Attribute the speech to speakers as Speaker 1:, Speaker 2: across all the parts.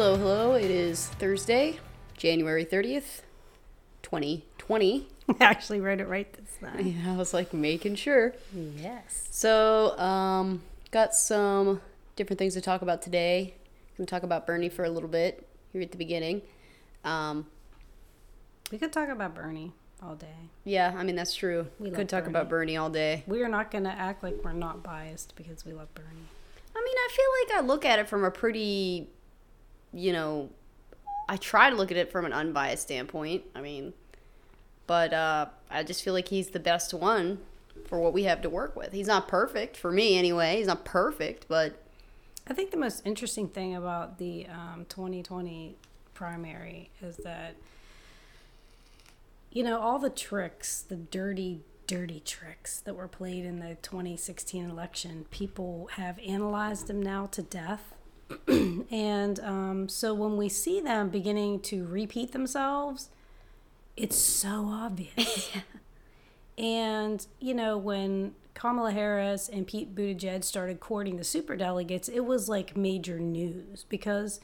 Speaker 1: Hello, hello. It is Thursday, January 30th, 2020.
Speaker 2: I actually wrote it right this time.
Speaker 1: Yeah, I was like making sure.
Speaker 2: Yes.
Speaker 1: So, um, got some different things to talk about today. Gonna talk about Bernie for a little bit here at the beginning. Um,
Speaker 2: We could talk about Bernie all day.
Speaker 1: yeah, I mean that's true.
Speaker 2: We
Speaker 1: We could talk about Bernie all day.
Speaker 2: We are not going to act like we're not biased because we love Bernie.
Speaker 1: I mean, I feel like I look at it from a pretty, you know, I try to look at it from an unbiased standpoint. I mean, but uh, I just feel like he's the best one for what we have to work with. He's not perfect for me anyway. He's not perfect, but
Speaker 2: I think the most interesting thing about the um, 2020 primary is that, you know, all the tricks, the dirty, dirty tricks that were played in the 2016 election, people have analyzed them now to death. and um, so when we see them beginning to repeat themselves, it's so obvious. And, you know, when Kamala Harris and Pete Buttigieg started courting the superdelegates, it was like major news because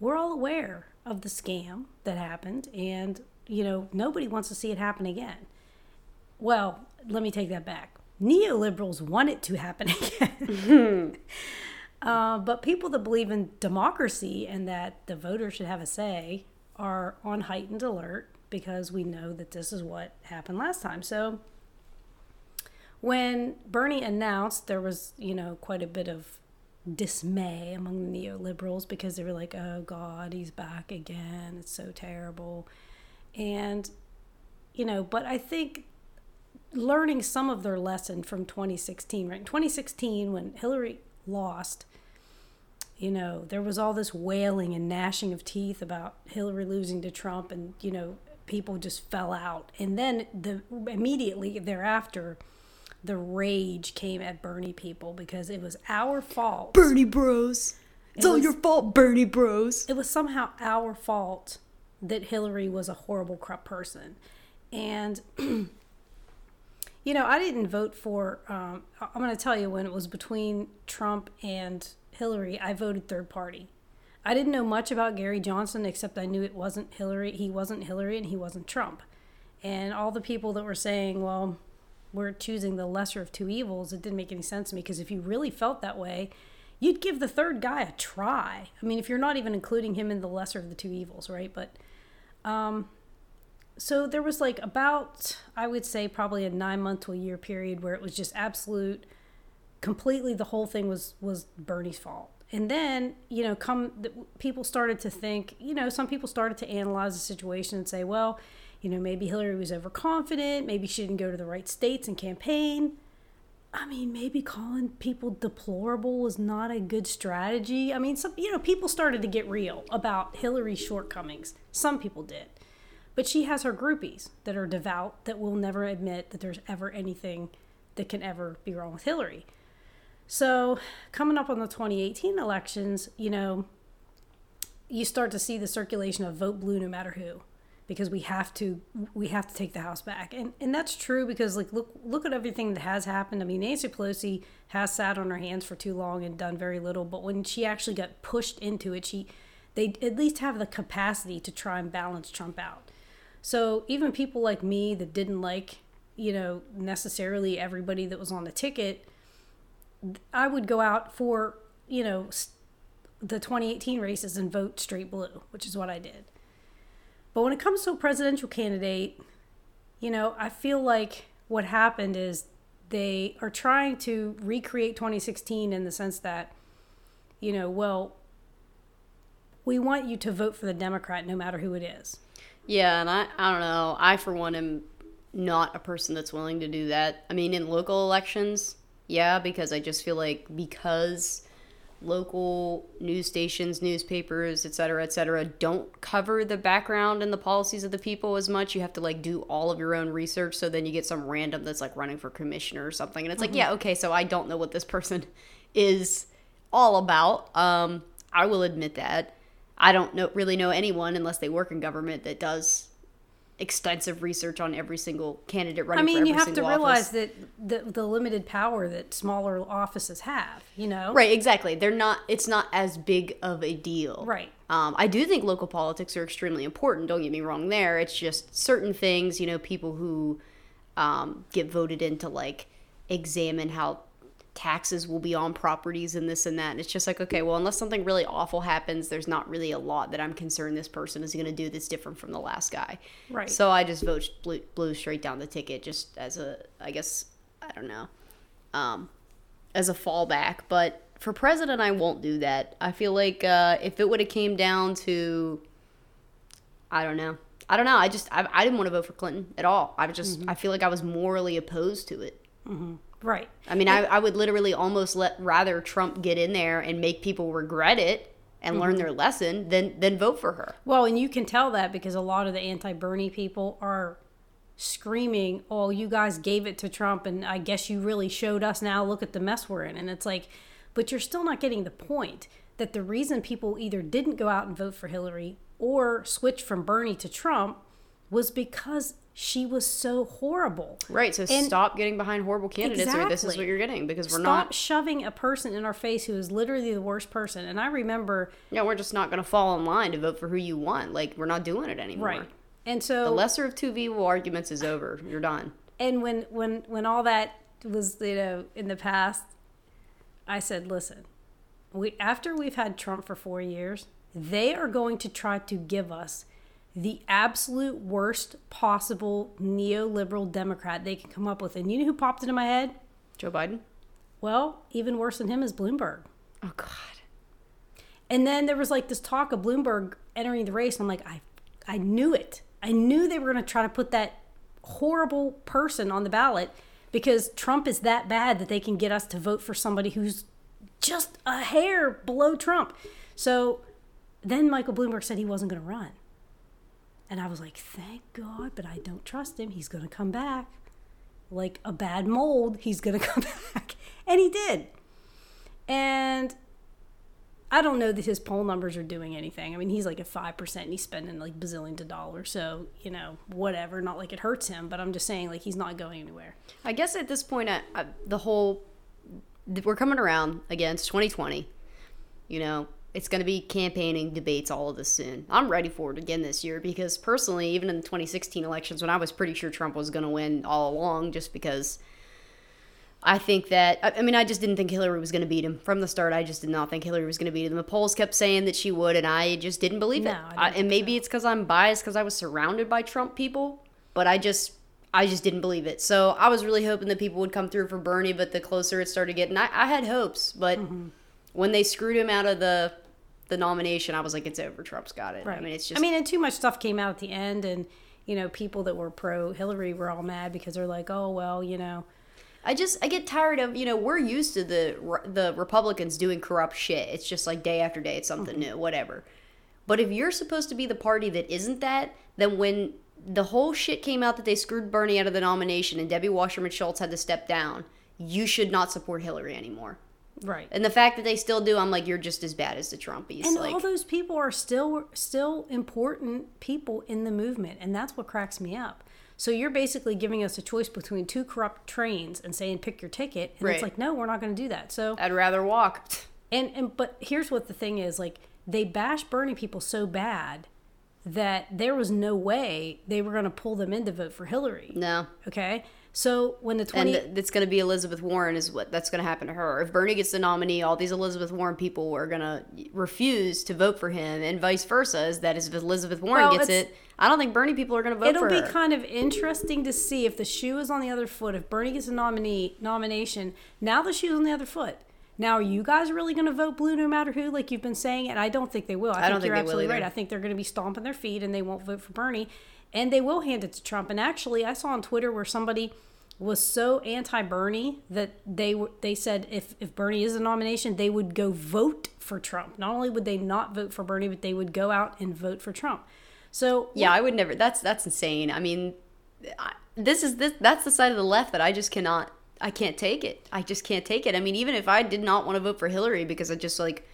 Speaker 2: we're all aware of the scam that happened and, you know, nobody wants to see it happen again. Well, let me take that back. Neoliberals want it to happen again. uh, but people that believe in democracy and that the voters should have a say are on heightened alert because we know that this is what happened last time. So when Bernie announced, there was, you know, quite a bit of dismay among the neoliberals because they were like, oh God, he's back again. It's so terrible. And, you know, but I think learning some of their lesson from 2016, right? In 2016, when Hillary lost, you know, there was all this wailing and gnashing of teeth about Hillary losing to Trump, and you know, people just fell out. And then the immediately thereafter, the rage came at Bernie people because it was our fault.
Speaker 1: Bernie Bros. It's
Speaker 2: It
Speaker 1: all
Speaker 2: was-
Speaker 1: your fault, Bernie Bros.
Speaker 2: It was somehow our fault that Hillary was a horrible corrupt person, and. You know, I didn't vote for. Um, I'm going to tell you when it was between Trump and Hillary, I voted third party. I didn't know much about Gary Johnson except I knew it wasn't Hillary. He wasn't Hillary and he wasn't Trump. And all the people that were saying, well, we're choosing the lesser of two evils, it didn't make any sense to me because if you really felt that way, you'd give the third guy a try. I mean, if you're not even including him in the lesser of the two evils, right? But um, so there was like about i would say probably a nine month to a year period where it was just absolute completely the whole thing was was bernie's fault and then you know come people started to think you know some people started to analyze the situation and say well you know maybe hillary was overconfident maybe she didn't go to the right states and campaign I mean, maybe calling people deplorable was not a good strategy. I mean, some you know, people started to get real about Hillary's shortcomings. Some people did. But she has her groupies that are devout that will never admit that there's ever anything that can ever be wrong with Hillary. So, coming up on the 2018 elections, you know, you start to see the circulation of vote blue no matter who because we have to we have to take the house back. And and that's true because like look look at everything that has happened. I mean nancy pelosi has sat on her hands for too long and done very little but when she actually got pushed into it she they at least have the capacity to try and balance trump out so even people like me that didn't like you know necessarily everybody that was on the ticket i would go out for you know the 2018 races and vote straight blue which is what i did but when it comes to a presidential candidate, you know, I feel like what happened is they are trying to recreate 2016 in the sense that, you know, well, we want you to vote for the Democrat no matter who it is.
Speaker 1: Yeah, and I, I don't know. I, for one, am not a person that's willing to do that. I mean, in local elections, yeah, because I just feel like because local news stations, newspapers, et cetera, et cetera, don't cover the background and the policies of the people as much. You have to like do all of your own research. So then you get some random that's like running for commissioner or something. And it's like, yeah, okay, so I don't know what this person is all about. Um, I will admit that. I don't know really know anyone unless they work in government that does extensive research on every single candidate running.
Speaker 2: I mean,
Speaker 1: for every
Speaker 2: you have to realize
Speaker 1: office.
Speaker 2: that the, the limited power that smaller offices have, you know?
Speaker 1: Right, exactly. They're not. It's not as big of a deal.
Speaker 2: Right.
Speaker 1: Um, I do think local politics are extremely important. Don't get me wrong. There, it's just certain things. You know, people who um, get voted in to like examine how taxes will be on properties and this and that. And it's just like, okay, well, unless something really awful happens, there's not really a lot that I'm concerned this person is going to do that's different from the last guy.
Speaker 2: Right.
Speaker 1: So I just vote blue, blue straight down the ticket, just as a, I guess, I don't know, um, as a fallback. But for president, I won't do that. I feel like uh, if it would have came down to, I don't know, I don't know. I just I, I didn't want to vote for Clinton at all. I just
Speaker 2: Mm-hmm.
Speaker 1: I feel like I was morally opposed to it.
Speaker 2: Right.
Speaker 1: I mean, I, I would literally almost let rather Trump get in there and make people regret it and learn mm-hmm. their lesson than than vote for her.
Speaker 2: Well, and you can tell that because a lot of the anti Bernie people are screaming, Oh, you guys gave it to Trump, and I guess you really showed us now. Look at the mess we're in. And it's like, but you're still not getting the point that the reason people either didn't go out and vote for Hillary or switch from Bernie to Trump was because she was so horrible.
Speaker 1: Right. So
Speaker 2: And-
Speaker 1: stop getting behind horrible candidates, or this is what you're getting because we're
Speaker 2: Stop
Speaker 1: not.
Speaker 2: shoving a person in our face who is literally the worst person. And I remember,
Speaker 1: Yeah, we're just not going to fall in line to vote for who you want. Like we're not doing it anymore.
Speaker 2: right. And so
Speaker 1: The lesser of two evil arguments is over. You're done.
Speaker 2: and when when when all that was you know in the past i said listen we after we've had trump for four years they are going to try to give us the absolute worst possible neoliberal democrat they can come up with. And you know who popped into my head?
Speaker 1: Joe Biden.
Speaker 2: well even worse than him is bloomberg.
Speaker 1: Oh God.
Speaker 2: and then there was like this talk of bloomberg entering the race. And i'm like i i knew it. I knew they were going to try to put that horrible person on the ballot because trump is that bad that they can get us to vote for somebody who's just a hair below trump. So then michael bloomberg said he wasn't going to run and i was like thank god but i don't trust him he's going to come back like a bad mold he's going to come back and he did and I don't know that his poll numbers are doing anything. I mean, he's like at five percent, and he's spending like bazillions of dollars. So you know, whatever. Not like it hurts him, but I'm just saying like he's not going anywhere.
Speaker 1: I guess at this point, I, I, the whole we're coming around again. It's 2020. You know, it's going to be campaigning, debates, all of this soon. I'm ready for it again this year because personally, even in the 2016 elections, when I was pretty sure Trump was going to win all along, just because I think that I, mean I just didn't think Hillary was going to beat him from the start. I just did not think Hillary was going to beat him. The polls kept saying that she would, and I just didn't believe it.
Speaker 2: I
Speaker 1: I, and maybe it's because I'm biased because I was surrounded by Trump people, but I just I just didn't believe it. So I was really hoping that people would come through for Bernie, but the closer it started getting, I, I had hopes. But
Speaker 2: Mm-hmm.
Speaker 1: when they screwed him out of the the nomination, I was like, it's over. Trump's got it. I mean, it's just.
Speaker 2: I mean, and too much stuff came out at the end, and you know, people that were pro Hillary were all mad because they're like, oh well, you know,
Speaker 1: I just I get tired of you know we're used to the the Republicans doing corrupt shit. It's just like day after day, it's something mm-hmm. new, whatever. But if you're supposed to be the party that isn't that, then when the whole shit came out that they screwed Bernie out of the nomination and Debbie Wasserman Schultz had to step down, you should not support Hillary anymore.
Speaker 2: Right.
Speaker 1: And the fact that they still do, I'm like, you're just as bad as the Trumpies.
Speaker 2: And
Speaker 1: like,
Speaker 2: all those people are still still important people in the movement, and that's what cracks me up. So you're basically giving us a choice between two corrupt trains and saying pick your ticket, and
Speaker 1: Right.
Speaker 2: it's like no, we're not going to do that. So
Speaker 1: I'd rather walk.
Speaker 2: and and but here's what the thing is like they bash Bernie people so bad that there was no way they were going to pull them in to vote for Hillary.
Speaker 1: No.
Speaker 2: Okay, so when the
Speaker 1: And
Speaker 2: twenty
Speaker 1: th- it's going to be Elizabeth Warren is what that's going to happen to her. If Bernie gets the nominee, all these Elizabeth Warren people are going to refuse to vote for him, and vice versa. Is that if Elizabeth Warren
Speaker 2: Well,
Speaker 1: gets it, I don't think Bernie people are going to vote
Speaker 2: It'll be
Speaker 1: her.
Speaker 2: kind of interesting to see if the shoe is on the other foot. If Bernie gets a nominee nomination, now the shoe's on the other foot. Now, are you guys really going to vote blue no matter who, like you've been saying? And I don't think they will. I, think
Speaker 1: don't think
Speaker 2: you're
Speaker 1: they will
Speaker 2: absolutely right. I think they're going to be stomping their feet and they won't vote for Bernie, and they will hand it to Trump. And actually, I saw on Twitter where somebody was so anti-Bernie that they were they said if if Bernie is a nomination, they would go vote for Trump. Not only would they not vote for Bernie, but they would go out and vote for Trump. So
Speaker 1: yeah, I would never. That's that's insane. I mean, I, this is this that's the side of the left that I just cannot. I can't take it. I just can't take it. I mean, even if I did not want to vote for Hillary because I just like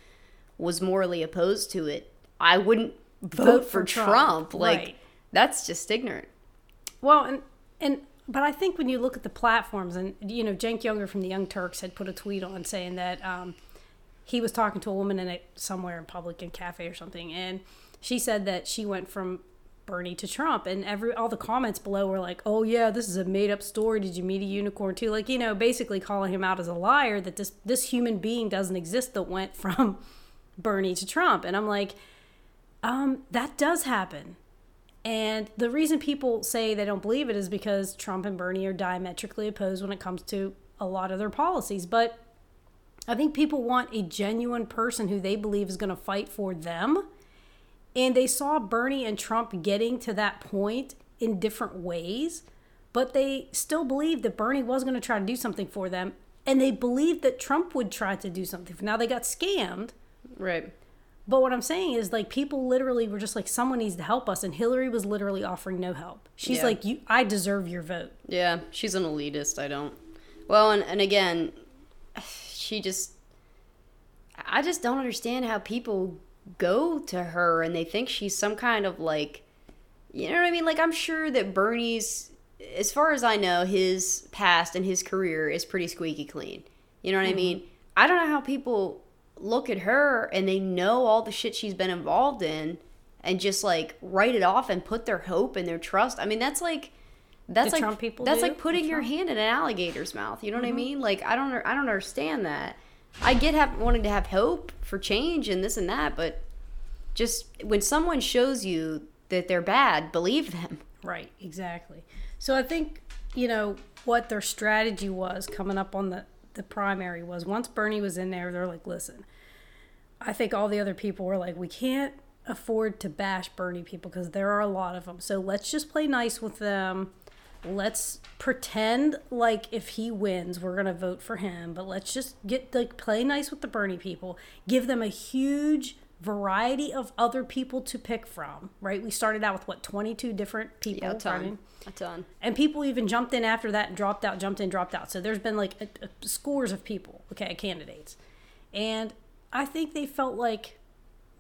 Speaker 1: was morally opposed to it, I wouldn't vote,
Speaker 2: Vote
Speaker 1: for,
Speaker 2: for
Speaker 1: Trump.
Speaker 2: Trump.
Speaker 1: Like
Speaker 2: Right.
Speaker 1: That's just ignorant.
Speaker 2: Well, and and but I think when you look at the platforms, and you know, Cenk Uygur from the Young Turks had put a tweet on saying that um, he was talking to a woman in a somewhere in public in cafe or something, and she said that she went from Bernie to Trump, and every all the comments below were like, "Oh yeah, this is a made up story. Did you meet a unicorn too?" Like you know, basically calling him out as a liar that this this human being doesn't exist that went from Bernie to Trump, and I'm like, um, that does happen. And the reason people say they don't believe it is because Trump and Bernie are diametrically opposed when it comes to a lot of their policies. But I think people want a genuine person who they believe is going to fight for them. And they saw Bernie and Trump getting to that point in different ways, but they still believed that Bernie was going to try to do something for them. And they believed that Trump would try to do something. Now they got scammed.
Speaker 1: Right.
Speaker 2: But what I'm saying is like people literally were just like someone needs to help us and Hillary was literally offering no help. She's
Speaker 1: Yeah.
Speaker 2: like you I deserve your vote.
Speaker 1: Yeah, she's an elitist. I don't. Well, and, and again, she just. I just don't understand how people go to her and they think she's some kind of like. You know what I mean? Like, I'm sure that Bernie's, as far as I know, his past and his career is pretty squeaky clean. You know what I mm-hmm. mean? I don't know how people look at her and they know all the shit she's been involved in and just like write it off and put their hope and their trust. I mean, that's like that's
Speaker 2: The
Speaker 1: like that's
Speaker 2: do?
Speaker 1: like putting your hand in an alligator's mouth. You know what I mm-hmm. mean? Like I don't I don't understand that. I get have wanting to have hope for change and this and that, but just when someone shows you that they're bad, believe them.
Speaker 2: Right, exactly. So I think, you know, what their strategy was coming up on the, the primary was once Bernie was in there, they're like, listen, I think all the other people were like, we can't afford to bash Bernie people because there are a lot of them. So let's just play nice with them. Let's pretend like if he wins, we're going to vote for him, but let's just get like play nice with the Bernie people, give them a huge variety of other people to pick from, right? We started out with what 22 different people
Speaker 1: Yeah, a ton. A ton.
Speaker 2: And people even jumped in after that and dropped out, jumped in, dropped out. So there's been like a, a scores of people, okay, candidates. And I think they felt like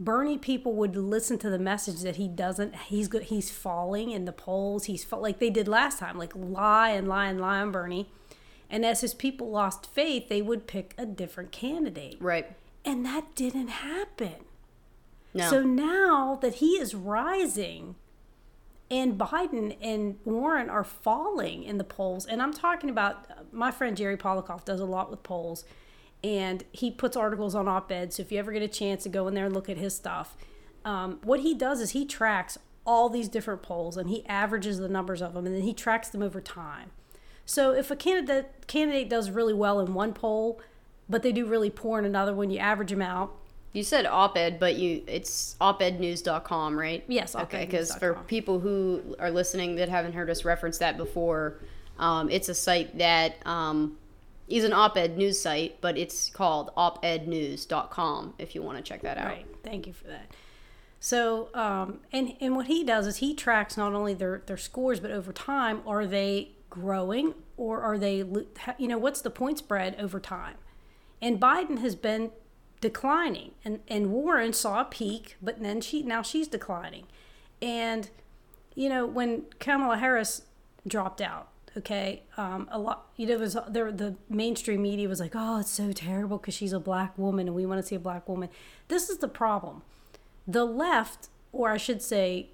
Speaker 2: Bernie people would listen to the message that he doesn't, he's good, he's falling in the polls. He's felt like they did last time, like lie and lie and lie on Bernie. And as his people lost faith, they would pick a different candidate.
Speaker 1: Right.
Speaker 2: And that didn't happen.
Speaker 1: No.
Speaker 2: So now that he is rising and Biden and Warren are falling in the polls, and I'm talking about my friend Jerry Policoff does a lot with polls, and he puts articles on op ed. So if you ever get a chance to go in there and look at his stuff, um, what he does is he tracks all these different polls and he averages the numbers of them and then he tracks them over time. So if a candidate candidate does really well in one poll, but they do really poor in another one, you average them out.
Speaker 1: You said op-ed, but you it's opednews.com, right?
Speaker 2: Yes,
Speaker 1: Okay, because for people who are listening that haven't heard us reference that before, um, it's a site that um, is an op-ed news site, but it's called opednews.com if you want to check that out.
Speaker 2: Right. Thank you for that. So, um, and and what he does is he tracks not only their their scores, but over time, are they growing or are they, you know, what's the point spread over time? And Biden has been declining, and and Warren saw a peak, but then she now she's declining, and you know when Kamala Harris dropped out. Okay, um, a lot. You know, it was there. The mainstream media was like, "Oh, it's so terrible because she's a black woman, and we want to see a black woman." This is the problem the left, or I should say,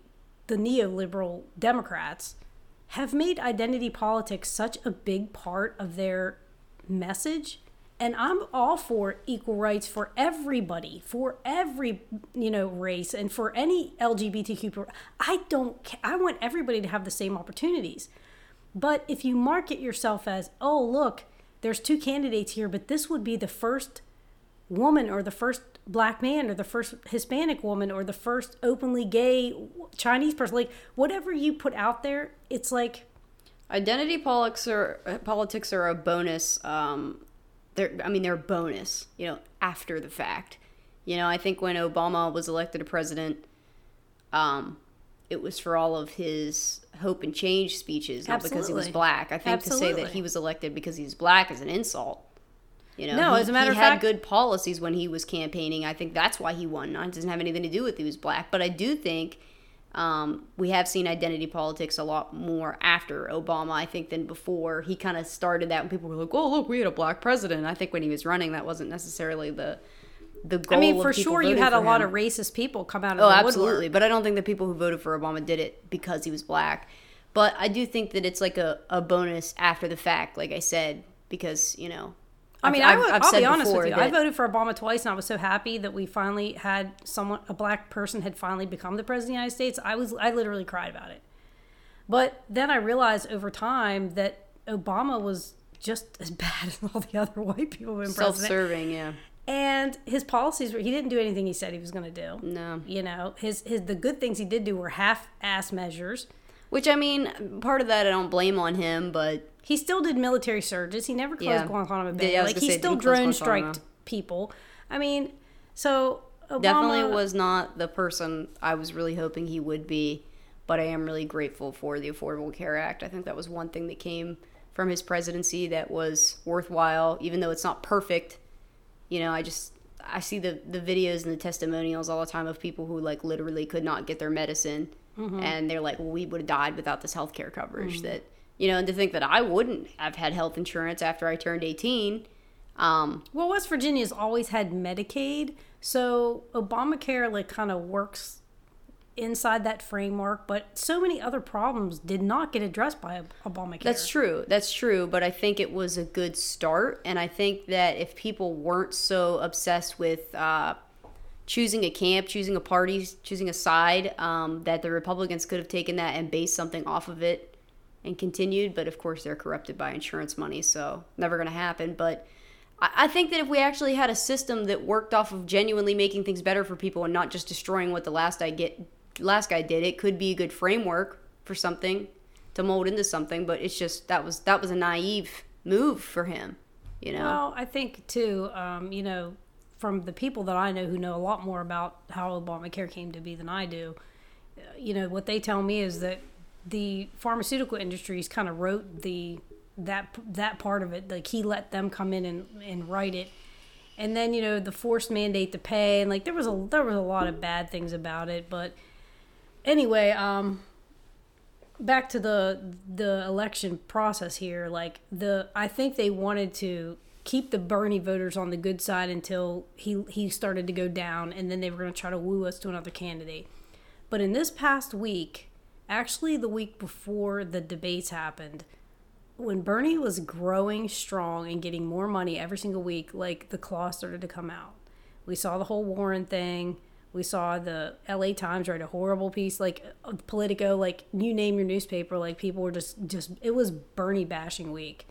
Speaker 2: the neoliberal Democrats, have made identity politics such a big part of their message. And I'm all for equal rights for everybody, for every you know race, and for any LGBTQ. I don't. I want everybody to have the same opportunities. But if you market yourself as, oh look, there's two candidates here, but this would be the first woman or the first black man or the first Hispanic woman or the first openly gay Chinese person, like whatever you put out there, it's like
Speaker 1: Identity politics are politics are a bonus. Um, they're I mean they're a bonus. You know, after the fact. You know, I think when Obama was elected a president, um, it was for all of his hope and change speeches, not because he was black. I think to say that he was elected because he's black is an insult. You know,
Speaker 2: No,
Speaker 1: he,
Speaker 2: as a matter
Speaker 1: he
Speaker 2: of
Speaker 1: had good policies when he was campaigning. I think that's why he won. It doesn't have anything to do with he was black, but I do think Um, we have seen identity politics a lot more after Obama, I think, than before. He kind of started that when people were like, "Oh, look, we had a black president." I think when he was running, that wasn't necessarily the the goal.
Speaker 2: I mean, for sure, you had a lot of racist people come out of
Speaker 1: Oh, absolutely.
Speaker 2: woodwork.
Speaker 1: But I don't think the people who voted for Obama did it because he was black. But I do think that it's like a, a bonus after the fact, like I said, because, you know.
Speaker 2: I mean,
Speaker 1: I've-
Speaker 2: I would,
Speaker 1: I've
Speaker 2: I'll
Speaker 1: said
Speaker 2: be honest with you. I voted for Obama twice, and I was so happy that we finally had someone, a black person, had finally become the president of the United States. I was, I literally cried about it. But then I realized over time that Obama was just as bad as all the other white people who've been
Speaker 1: self
Speaker 2: president.
Speaker 1: serving, yeah.
Speaker 2: And his policies were, he didn't do anything he said he was going to do.
Speaker 1: No.
Speaker 2: You know, his, his, the good things he did do were half-ass measures.
Speaker 1: Which, I mean, part of that I don't blame on him, but
Speaker 2: He still did military surges. He never closed
Speaker 1: Yeah.
Speaker 2: Guantanamo Bay.
Speaker 1: Yeah,
Speaker 2: like he
Speaker 1: say,
Speaker 2: still drone striked people. I mean, so Obama,
Speaker 1: definitely was not the person I was really hoping he would be. But I am really grateful for the Affordable Care Act. I think that was one thing that came from his presidency that was worthwhile, even though it's not perfect. You know, I just I see the the videos and the testimonials all the time of people who like literally could not get their medicine, mm-hmm. and they're like, "Well, we would have died without this health care coverage." Mm. That you know, and to think that I wouldn't have had health insurance after I turned eighteen. Um,
Speaker 2: Well, West Virginia's always had Medicaid, so Obamacare like kind of works inside that framework. But so many other problems did not get addressed by Obamacare.
Speaker 1: That's true. That's true. But I think it was a good start. And I think that if people weren't so obsessed with uh, choosing a camp, choosing a party, choosing a side, um, that the Republicans could have taken that and based something off of it and continued. But of course, they're corrupted by insurance money. So never going to happen. But I think that if we actually had a system that worked off of genuinely making things better for people and not just destroying what the last I get last guy did, it could be a good framework for something to mold into something. But it's just that was that was a naive move for him, you know.
Speaker 2: Well, I think too, um, you know, from the people that I know who know a lot more about how Obamacare came to be than I do, uh, you know, what they tell me is that the pharmaceutical industries kind of wrote the that that part of it. Like he let them come in and, and write it, and then you know the forced mandate to pay, and like there was a there was a lot of bad things about it. But anyway, um, back to the the election process here like the i think they wanted to keep the bernie voters on the good side until he he started to go down and then they were going to try to woo us to another candidate but in this past week actually the week before the debates happened when bernie was growing strong and getting more money every single week like the claw started to come out. We saw the whole warren thing. We saw the LA Times write a horrible piece, like Politico, like you name your newspaper, like people were just, just it was Bernie bashing week,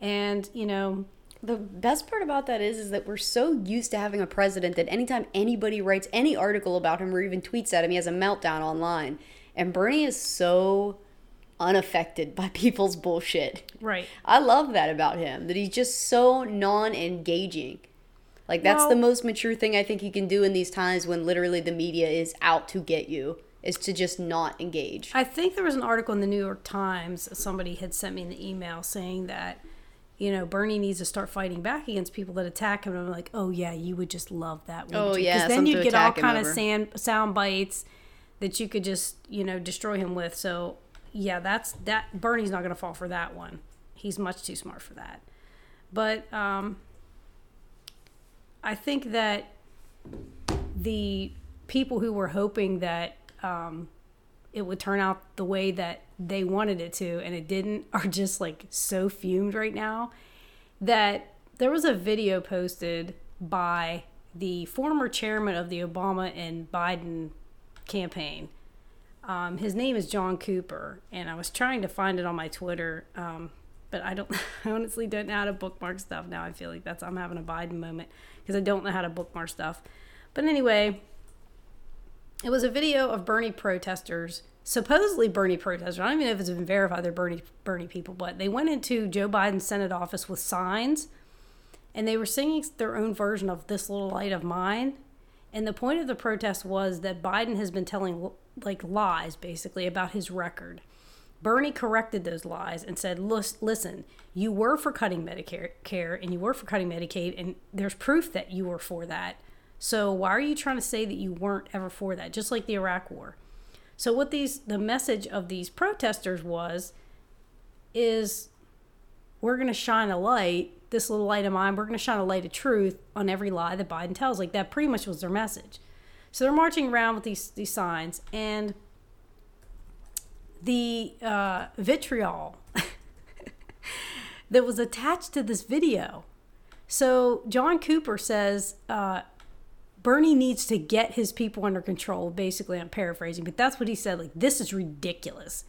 Speaker 2: and you know,
Speaker 1: The best part about that is is that we're so used to having a president that anytime anybody writes any article about him or even tweets at him, he has a meltdown online. And Bernie is so unaffected by people's bullshit.
Speaker 2: right?
Speaker 1: I love that about him, that he's just so non-engaging. Like that's the most mature thing I think you can do in these times when literally the media is out to get you is to just not engage.
Speaker 2: I think there was an article in the New York Times. Somebody had sent me an email saying that, you know, Bernie needs to start fighting back against people that attack him. And I'm like, oh yeah, you would just love that. wouldn't
Speaker 1: Oh, yeah,
Speaker 2: because then you'd get all kind of sand, sound bites that you could just, you know, destroy him with. So yeah, that's that. Bernie's not going to fall for that one. He's much too smart for that. But um, I think that the people who were hoping that um, it would turn out the way that they wanted it to and it didn't are just like so fumed right now that there was a video posted by the former chairman of the Obama and Biden campaign. Um, his name is Jon Cooper, and I was trying to find it on my Twitter, um, but I don't. I honestly don't know how to bookmark stuff now. I feel like that's I'm having a Biden moment because I don't know how to bookmark stuff. But anyway, it was a video of Bernie protesters, supposedly Bernie protesters. I don't even know if it's been verified they're Bernie Bernie people, but they went into Joe Biden's Senate office with signs, and they were singing their own version of "This Little Light of Mine." And the point of the protest was that Biden has been telling like lies basically about his record. Bernie corrected those lies and said, "Lis- "Listen, you were for cutting Medicare care and you were for cutting Medicaid, and there's proof that you were for that. So why are you trying to say that you weren't ever for that? Just like the Iraq War." So what these the message of these protesters was is we're going to shine a light, this little light of mine, we're going to shine a light of truth on every lie that Biden tells. Like that pretty much was their message. So they're marching around with these these signs and the uh, vitriol that was attached to this video. So Jon Cooper says uh, Bernie needs to get his people under control. Basically, I'm paraphrasing, but that's what he said. Like, this is ridiculous.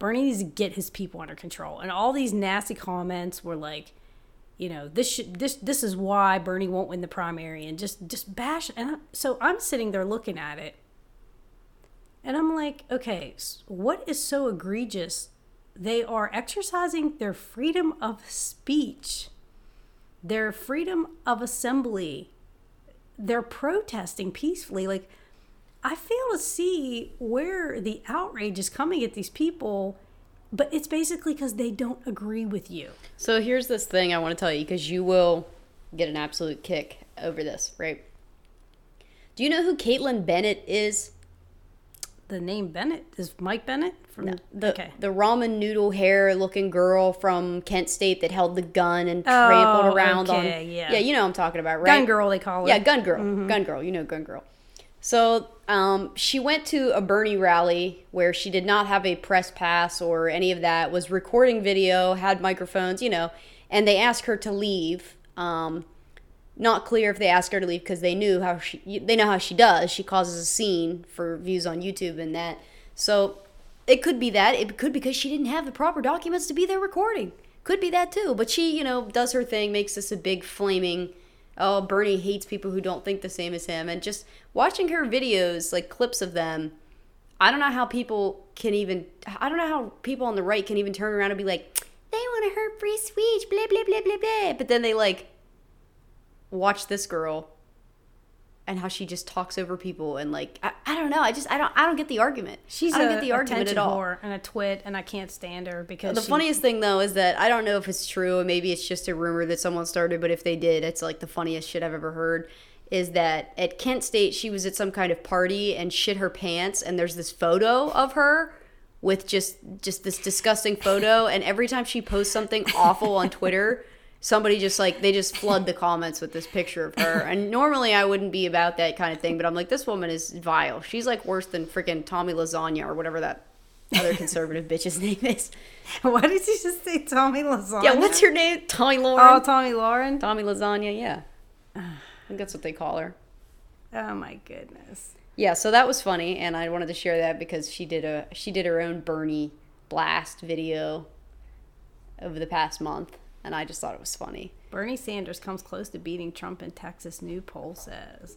Speaker 2: Bernie needs to get his people under control. And all these nasty comments were like, you know, this should, this this is why Bernie won't win the primary, and just just bash. And I, so I'm sitting there looking at it, and I'm like, okay, what is so egregious? They are exercising their freedom of speech, their freedom of assembly. They're protesting peacefully. Like, I fail to see where the outrage is coming at these people, but it's basically because they don't agree with you.
Speaker 1: So here's this thing I want to tell you because you will get an absolute kick over this, right? Do you know who Kaitlin Bennett is?
Speaker 2: The name Bennett is Mike Bennett from
Speaker 1: no, the okay. the ramen noodle hair looking girl from Kent State that held the gun and trampled oh, around okay, on. Yeah, yeah, you know what I'm talking about, right?
Speaker 2: Gun girl, they call her.
Speaker 1: Yeah, gun girl, mm-hmm. gun girl. You know, gun girl. So um, she went to a Bernie rally where she did not have a press pass or any of that. Was recording video, had microphones, you know, and they asked her to leave. Um, not clear if they asked her to leave because they knew how she they know how she does. She causes a scene for views on YouTube and that. So it could be that. It could because she didn't have the proper documents to be there recording. Could be that too. But she, you know, does her thing, makes this a big flaming oh, Bernie hates people who don't think the same as him. And just watching her videos, like clips of them, I don't know how people can even, I don't know how people on the right can even turn around and be like, they want to hurt free speech, blah, blah, blah, blah, blah. But then they like watch this girl and how she just talks over people and like I, I don't know I just I don't I don't get the argument.
Speaker 2: She's
Speaker 1: I don't
Speaker 2: a,
Speaker 1: get the argument at all.
Speaker 2: and a twit and I can't stand her because
Speaker 1: the
Speaker 2: she,
Speaker 1: funniest thing though is that I don't know if it's true and maybe it's just a rumor that someone started but if they did it's like the funniest shit I've ever heard is that at Kent State she was at some kind of party and shit her pants and there's this photo of her with just just this disgusting photo and every time she posts something awful on Twitter somebody just like they just flood the comments with this picture of her. And normally I wouldn't be about that kind of thing, but I'm like, this woman is vile. She's like worse than freaking Tommy Lasagna or whatever that other conservative bitch's name is.
Speaker 2: Why did you just say Tommy Lasagna?
Speaker 1: Yeah, what's your name? Tomi Lahren.
Speaker 2: Oh, Tomi Lahren.
Speaker 1: Tommy Lasagna. Yeah, I think that's what they call her.
Speaker 2: Oh my goodness.
Speaker 1: Yeah, so that was funny, and I wanted to share that because she did a she did her own Bernie blast video over the past month and I just thought it was funny.
Speaker 2: Bernie Sanders comes close to beating Trump in Texas, new poll says.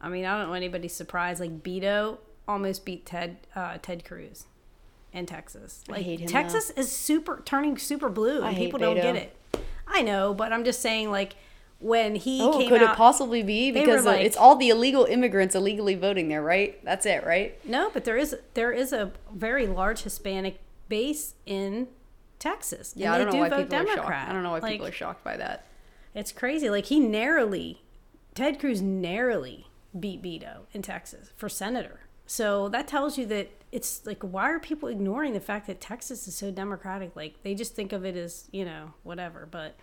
Speaker 2: I mean, I don't know anybody's surprised. Like Beto almost beat Ted uh, Ted Cruz in Texas. Like him, Texas though. is super turning super blue, and people don't get it. I know, but I'm just saying, like when he oh,
Speaker 1: could
Speaker 2: out,
Speaker 1: it possibly be because like, it's all the illegal immigrants illegally voting there, right? That's it, right?
Speaker 2: No, but there is there is a very large Hispanic base in Texas.
Speaker 1: Yeah, I don't know do why people Democrat. are shocked. I don't know why like, people are shocked by that.
Speaker 2: It's crazy. Like he narrowly, Ted Cruz narrowly beat Beto in Texas for senator. So that tells you that it's like, why are people ignoring the fact that Texas is so democratic? Like they just think of it as you know whatever. But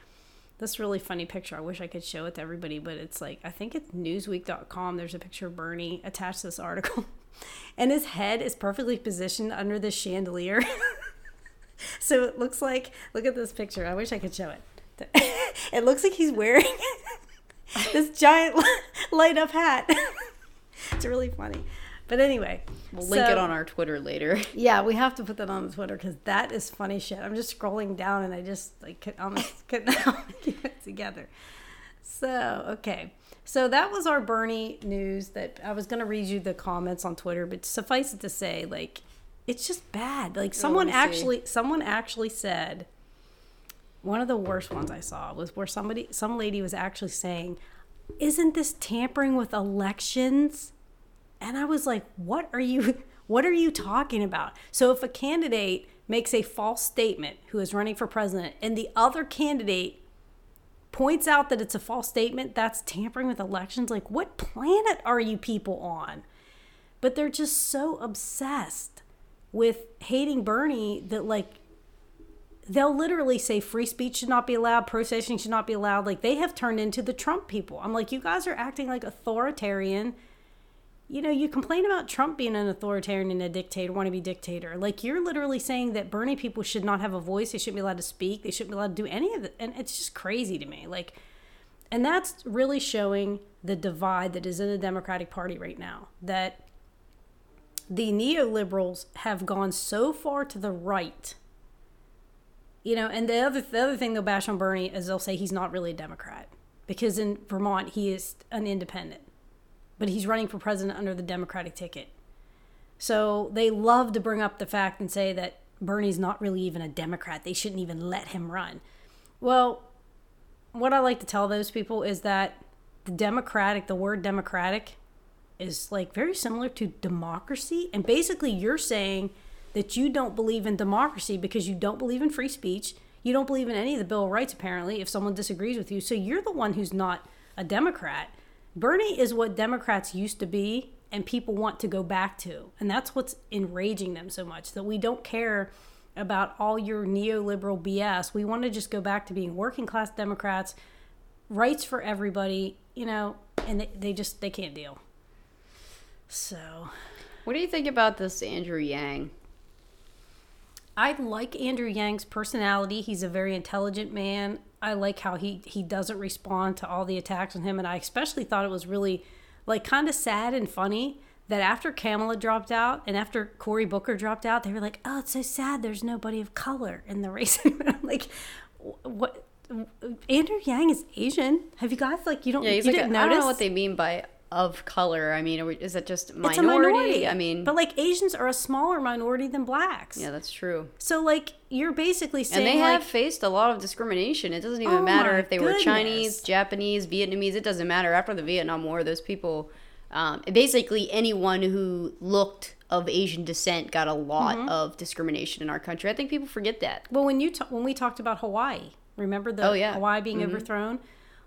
Speaker 2: this really funny picture. I wish I could show it to everybody, but it's like I think it's Newsweek.com. There's a picture of Bernie attached to this article, and his head is perfectly positioned under this chandelier. so it looks like look at this picture. I wish I could show it. it looks like he's wearing this giant light up hat. it's really funny. But anyway,
Speaker 1: we'll link so, it on our Twitter later.
Speaker 2: Yeah, we have to put that on the Twitter because that is funny shit. I'm just scrolling down and I just like could almost couldn't keep it together. So okay, so that was our Bernie news. That I was gonna read you the comments on Twitter, but suffice it to say, like it's just bad. Like oh, someone actually see. someone actually said one of the worst ones I saw was where somebody some lady was actually saying, "Isn't this tampering with elections?" And I was like, "What are you what are you talking about?" So if a candidate makes a false statement who is running for president and the other candidate points out that it's a false statement, that's tampering with elections. Like, what planet are you people on? but they're just so obsessed with hating Bernie that like they'll literally say free speech should not be allowed, protesting should not be allowed. Like they have turned into the Trump people. I'm like, you guys are acting like authoritarian. You know, you complain about Trump being an authoritarian and a dictator, want to be dictator. Like you're literally saying that Bernie people should not have a voice. They shouldn't be allowed to speak. They shouldn't be allowed to do any of it. And it's just crazy to me. Like, and that's really showing the divide that is in the Democratic Party right now. That the neoliberals have gone so far to the right you know, and the other the other thing they'll bash on Bernie is they'll say he's not really a Democrat because in Vermont he is an independent, but he's running for president under the Democratic ticket. So they love to bring up the fact and say that Bernie's not really even a Democrat. They shouldn't even let him run. Well, what I like to tell those people is that the democratic, the word democratic, is like very similar to democracy, and basically you're saying that you don't believe in democracy because you don't believe in free speech. You don't believe in any of the Bill of Rights, apparently, if someone disagrees with you. So you're the one who's not a Democrat. Bernie is what Democrats used to be, and people want to go back to. And that's what's enraging them so much that we don't care about all your neoliberal BS. We want to just go back to being working class Democrats, rights for everybody, you know, and they, they just they can't deal. So,
Speaker 1: What do you think about this Andrew Yang?
Speaker 2: I like Andrew Yang's personality. He's a very intelligent man. I like how he he doesn't respond to all the attacks on him, and I especially thought it was really like kind of sad and funny that after Kamala dropped out and after Cory Booker dropped out, they were like, "Oh, it's so sad. There's nobody of color in the race." I'm like, what? Andrew Yang is Asian. Have you guys like you don't?
Speaker 1: Yeah, he's
Speaker 2: you
Speaker 1: like,
Speaker 2: didn't
Speaker 1: I don't know what they mean by of color. I mean, is it just
Speaker 2: It's
Speaker 1: minority?
Speaker 2: a minority.
Speaker 1: I mean,
Speaker 2: but like Asians are a smaller minority than blacks.
Speaker 1: yeah, that's true.
Speaker 2: So like you're basically saying
Speaker 1: And they
Speaker 2: like,
Speaker 1: have faced a lot of discrimination. It doesn't even
Speaker 2: Oh
Speaker 1: matter if they were Chinese. Japanese, Vietnamese. It doesn't matter. After the Vietnam War, those people, um, basically anyone who looked of Asian descent got a lot
Speaker 2: Mm-hmm.
Speaker 1: of discrimination in our country. I think people forget that.
Speaker 2: Well, when you ta- when we talked about Hawaii, remember the
Speaker 1: Oh, yeah.
Speaker 2: Hawaii being overthrown?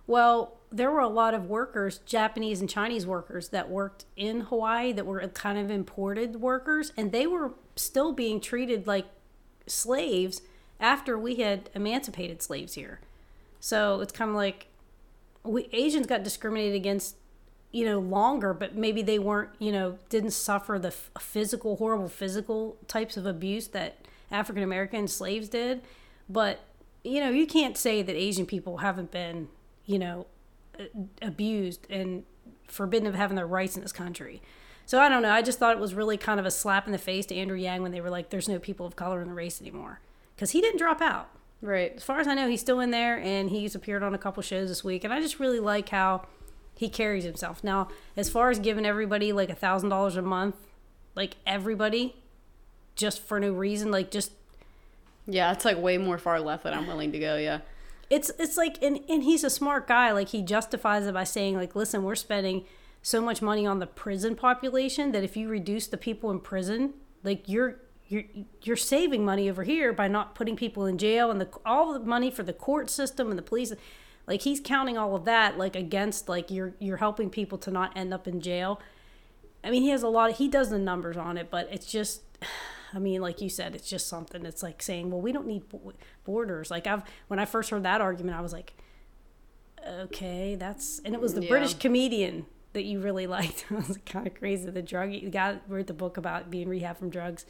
Speaker 2: Well, there were a lot of workers, Japanese and Chinese workers, that worked in Hawaii that were kind of imported workers, and they were still being treated like slaves after we had emancipated slaves here. So it's kind of like we Asians got discriminated against, you know, longer, but maybe they weren't, you know, didn't suffer the physical, horrible physical types of abuse that African American slaves did. But you know, you can't say that Asian people haven't been, you know, abused and forbidden of having their rights in this country. So I don't know. I just thought it was really kind of a slap in the face to Andrew Yang when they were like, "There's no people of color in the race anymore," because he didn't drop out
Speaker 1: Right.
Speaker 2: as far as I know, he's still in there and he's appeared on a couple shows this week. And I just really like how he carries himself. Now, as far as giving everybody like a thousand dollars a month, like everybody, just for no reason, like just
Speaker 1: Yeah, it's like way more far left than I'm willing to go. Yeah.
Speaker 2: It's it's like and and he's a smart guy. Like he justifies it by saying like, listen, we're spending so much money on the prison population that if you reduce the people in prison, like you're you're you're saving money over here by not putting people in jail and the all the money for the court system and the police like he's counting all of that like against like you're you're helping people to not end up in jail i mean he has a lot he does the numbers on it but it's just i mean like you said it's just something it's like saying well we don't need borders like i've when i first heard that argument i was like okay that's and it was the
Speaker 1: Yeah.
Speaker 2: british comedian that you really liked it was kind of crazy the drug the guy wrote the book about being rehab from drugs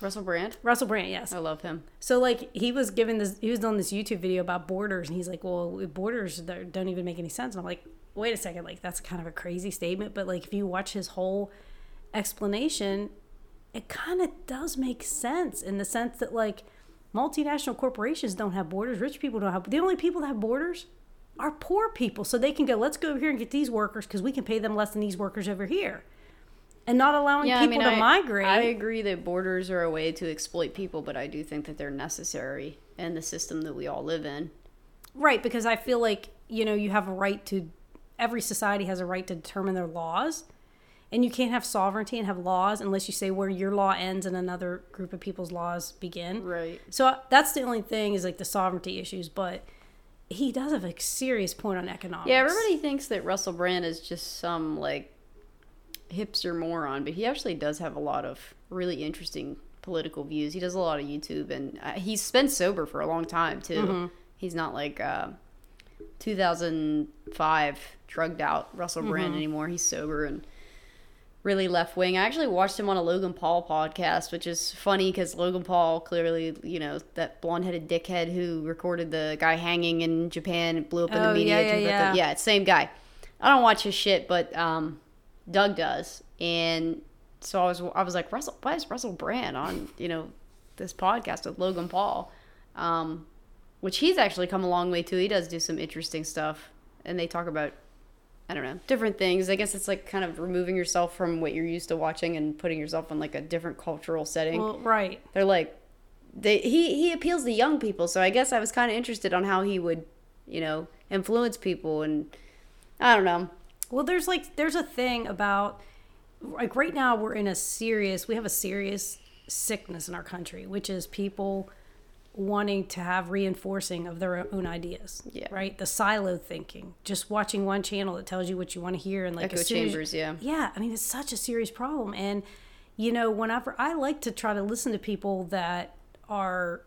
Speaker 1: Russell Brand.
Speaker 2: russell brand yes
Speaker 1: I love him.
Speaker 2: so like he was giving this, he was on this YouTube video about borders, and he's like, "Well, borders don't even make any sense." And I'm like, "Wait a second, like that's kind of a crazy statement." But like if you watch his whole explanation, it kind of does make sense in the sense that like multinational corporations don't have borders, rich people don't have. The only people that have borders are poor people, so they can go, "Let's go over here and get these workers because we can pay them less than these workers over here." And not allowing
Speaker 1: Yeah, I
Speaker 2: people
Speaker 1: mean,
Speaker 2: to
Speaker 1: I,
Speaker 2: migrate.
Speaker 1: I agree that borders are a way to exploit people, but I do think that they're necessary in the system that we all live in.
Speaker 2: Right, because I feel like, you know, you have a right to, every society has a right to determine their laws. And you can't have sovereignty and have laws unless you say where your law ends and another group of people's laws begin.
Speaker 1: Right.
Speaker 2: So uh, that's the only thing is like the sovereignty issues. But he does have a serious point on economics.
Speaker 1: Yeah, everybody thinks that Russell Brand is just some like hipster moron, but he actually does have a lot of really interesting political views. He does a lot of YouTube, and uh, he's been sober for a long time too.
Speaker 2: Mm-hmm.
Speaker 1: He's not like uh, 2005 drugged out Russell Brand
Speaker 2: Mm-hmm.
Speaker 1: anymore. He's sober and really left wing. I actually watched him on a Logan Paul podcast, which is funny because Logan Paul clearly, you know, that blonde headed dickhead who recorded the guy hanging in Japan and blew up in
Speaker 2: Oh,
Speaker 1: the media.
Speaker 2: yeah, yeah,
Speaker 1: the-
Speaker 2: yeah.
Speaker 1: yeah, same guy. I don't watch his shit, but um, Doug does, and so I was I was like Russell, why is Russell Brand on you know this podcast with Logan Paul, um, which he's actually come a long way too. He does do some interesting stuff, and they talk about I don't know different things. I guess it's like kind of removing yourself from what you're used to watching and putting yourself in like a different cultural setting.
Speaker 2: Well, right.
Speaker 1: They're like they he he appeals to young people, so I guess I was kind of interested on how he would you know influence people and I don't know.
Speaker 2: Well, there's like there's a thing about like right now we're in a serious we have a serious sickness in our country, which is people wanting to have reinforcing of their own ideas.
Speaker 1: Yeah.
Speaker 2: Right? The silo thinking. Just watching one channel that tells you what you want to hear and like
Speaker 1: Echo chambers, yeah.
Speaker 2: Yeah, I mean it's such a serious problem and you know, whenever I like to try to listen to people that are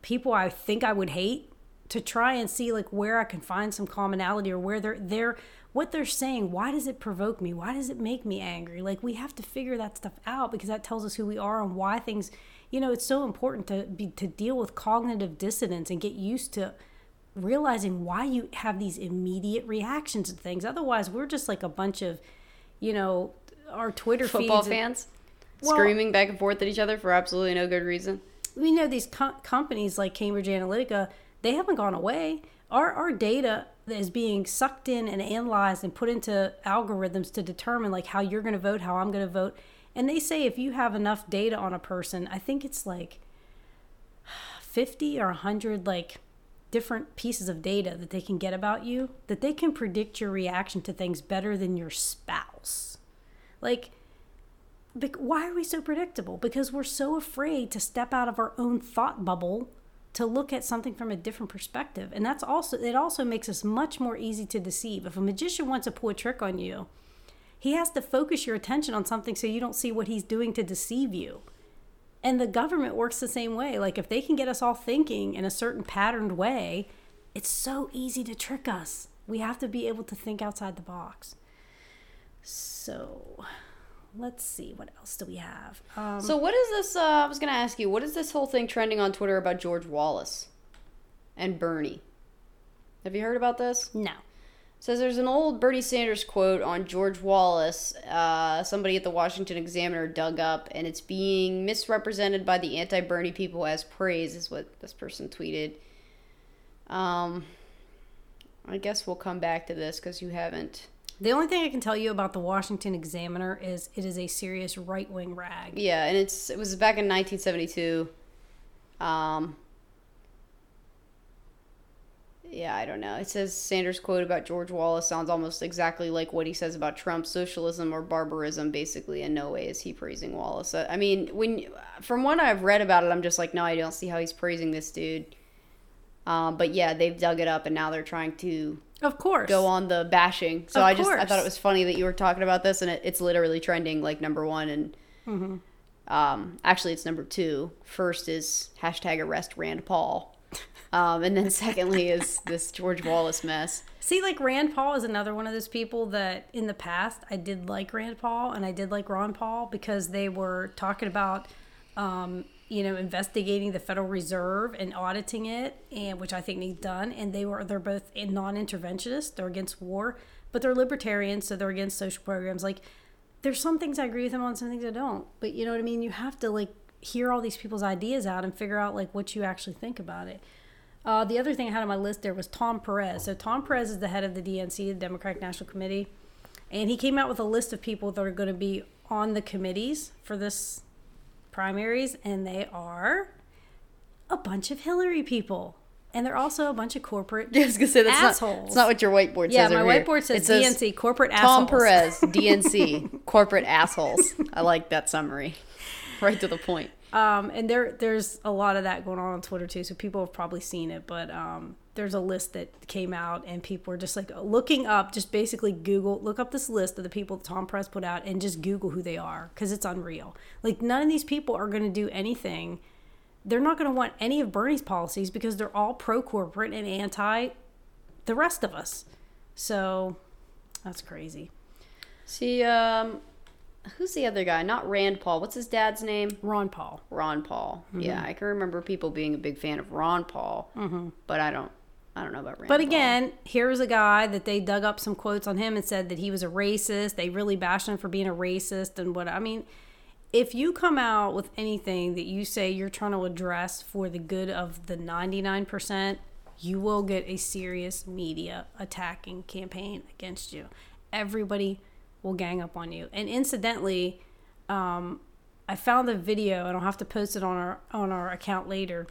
Speaker 2: people I think I would hate to try and see like where I can find some commonality or where they're they're what they're saying why does it provoke me why does it make me angry like we have to figure that stuff out because that tells us who we are and why things you know it's so important to be to deal with cognitive dissonance and get used to realizing why you have these immediate reactions to things otherwise we're just like a bunch of you know our twitter
Speaker 1: Football fans
Speaker 2: Well-
Speaker 1: screaming back and forth at each other for absolutely no good reason.
Speaker 2: we know these co- companies like Cambridge Analytica, they haven't gone away. Our, our data is being sucked in and analyzed and put into algorithms to determine like how you're going to vote, how I'm going to vote. And they say if you have enough data on a person, I think it's like 50 or 100 like different pieces of data that they can get about you that they can predict your reaction to things better than your spouse. Like why are we so predictable? Because we're so afraid to step out of our own thought bubble to look at something from a different perspective. And that's also it also makes us much more easy to deceive. If a magician wants to pull a trick on you, he has to focus your attention on something so you don't see what he's doing to deceive you. And the government works the same way. Like if they can get us all thinking in a certain patterned way, it's so easy to trick us. We have to be able to think outside the box. So, let's see what else do we have. Um,
Speaker 1: So what is this? Uh, I was gonna ask you, what is this whole thing trending on Twitter about George Wallace and Bernie? Have you heard about this?
Speaker 2: no.
Speaker 1: Says there's an old Bernie Sanders quote on George Wallace. Uh, somebody at the Washington Examiner dug up, and it's being misrepresented by the anti-Bernie people as praise, is what this person tweeted. Um, I guess we'll come back to this because you haven't.
Speaker 2: The only thing I can tell you about the Washington Examiner is it is a serious right wing rag.
Speaker 1: Yeah, and it's it was back in 1972. Um, yeah, I don't know. It says Sanders' quote about George Wallace sounds almost exactly like what he says about Trump, socialism or barbarism. Basically, in no way is he praising Wallace. Uh, I mean, when from what I've read about it, I'm just like, no, I don't see how he's praising this dude. Um, but yeah, they've dug it up, and now they're trying to
Speaker 2: Of course.
Speaker 1: go on the bashing. So
Speaker 2: Of
Speaker 1: I just I thought it was funny that you were talking about this, and it, it's literally trending like number one, and
Speaker 2: Mm-hmm.
Speaker 1: um, actually it's number two. First is hashtag arrest Rand Paul, um, and then secondly is this George Wallace mess.
Speaker 2: See, like Rand Paul is another one of those people that in the past I did like Rand Paul and I did like Ron Paul because they were talking about, um, you know, investigating the Federal Reserve and auditing it, and which I think needs done. And they were they're both non-interventionists. They're against war, but they're libertarians, so they're against social programs. Like, there's some things I agree with them on, some things I don't. But you know what I mean. You have to like hear all these people's ideas out and figure out like what you actually think about it. Uh, the other thing I had on my list there was Tom Perez. So Tom Perez is the head of the DNC, the Democratic National Committee, and he came out with a list of people that are going to be on the committees for this primaries, and they are a bunch of Hillary people, and they're also a bunch of corporate
Speaker 1: I was gonna say that's not
Speaker 2: assholes.
Speaker 1: it's not what your whiteboard
Speaker 2: yeah,
Speaker 1: says.
Speaker 2: Yeah, my
Speaker 1: over here.
Speaker 2: whiteboard says,
Speaker 1: It
Speaker 2: DNC, corporate
Speaker 1: Tom
Speaker 2: assholes.
Speaker 1: Tom Perez, DNC, corporate assholes. I like that summary. Right to the point.
Speaker 2: Um, and there there's a lot of that going on on Twitter too, so people have probably seen it. But um, there's a list that came out and people were just like looking up just basically google look up this list of the people that Tom Perez put out and just google who they are because it's unreal. Like none of these people are going to do anything. They're not going to want any of bernie's policies because they're all pro-corporate and anti the rest of us. So that's crazy.
Speaker 1: See, um, who's the other guy? Not Rand Paul. What's his dad's name?
Speaker 2: ron paul
Speaker 1: Ron Paul. Yeah, I can remember people being a big fan of Ron Paul, mm-hmm. but I don't. I don't know about Rand.
Speaker 2: But
Speaker 1: Paul.
Speaker 2: again, here's a guy that they dug up some quotes on him and said that he was a racist. They really bashed him for being a racist and what I mean. If you come out with anything that you say you're trying to address for the good of the 99%, you will get a serious media attacking campaign against you. Everybody will gang up on you. And incidentally, um, I found the video and I'll have to post it on our on our account later,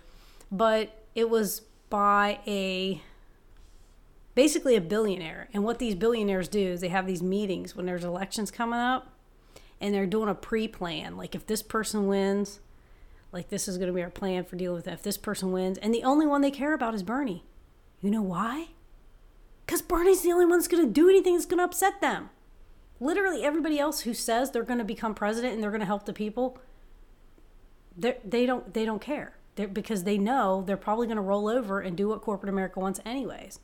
Speaker 2: but it was by a basically a billionaire. And what these billionaires do is they have these meetings when there's elections coming up and they're doing a pre-plan. Like if this person wins, like this is going to be our plan for dealing with that. If this person wins, and the only one they care about is Bernie. You know why? Because Bernie's the only one that's going to do anything that's going to upset them. Literally everybody else who says they're going to become president and they're going to help the people, they don't they don't care. They're, because they know they're probably going to roll over and do what corporate America wants anyways.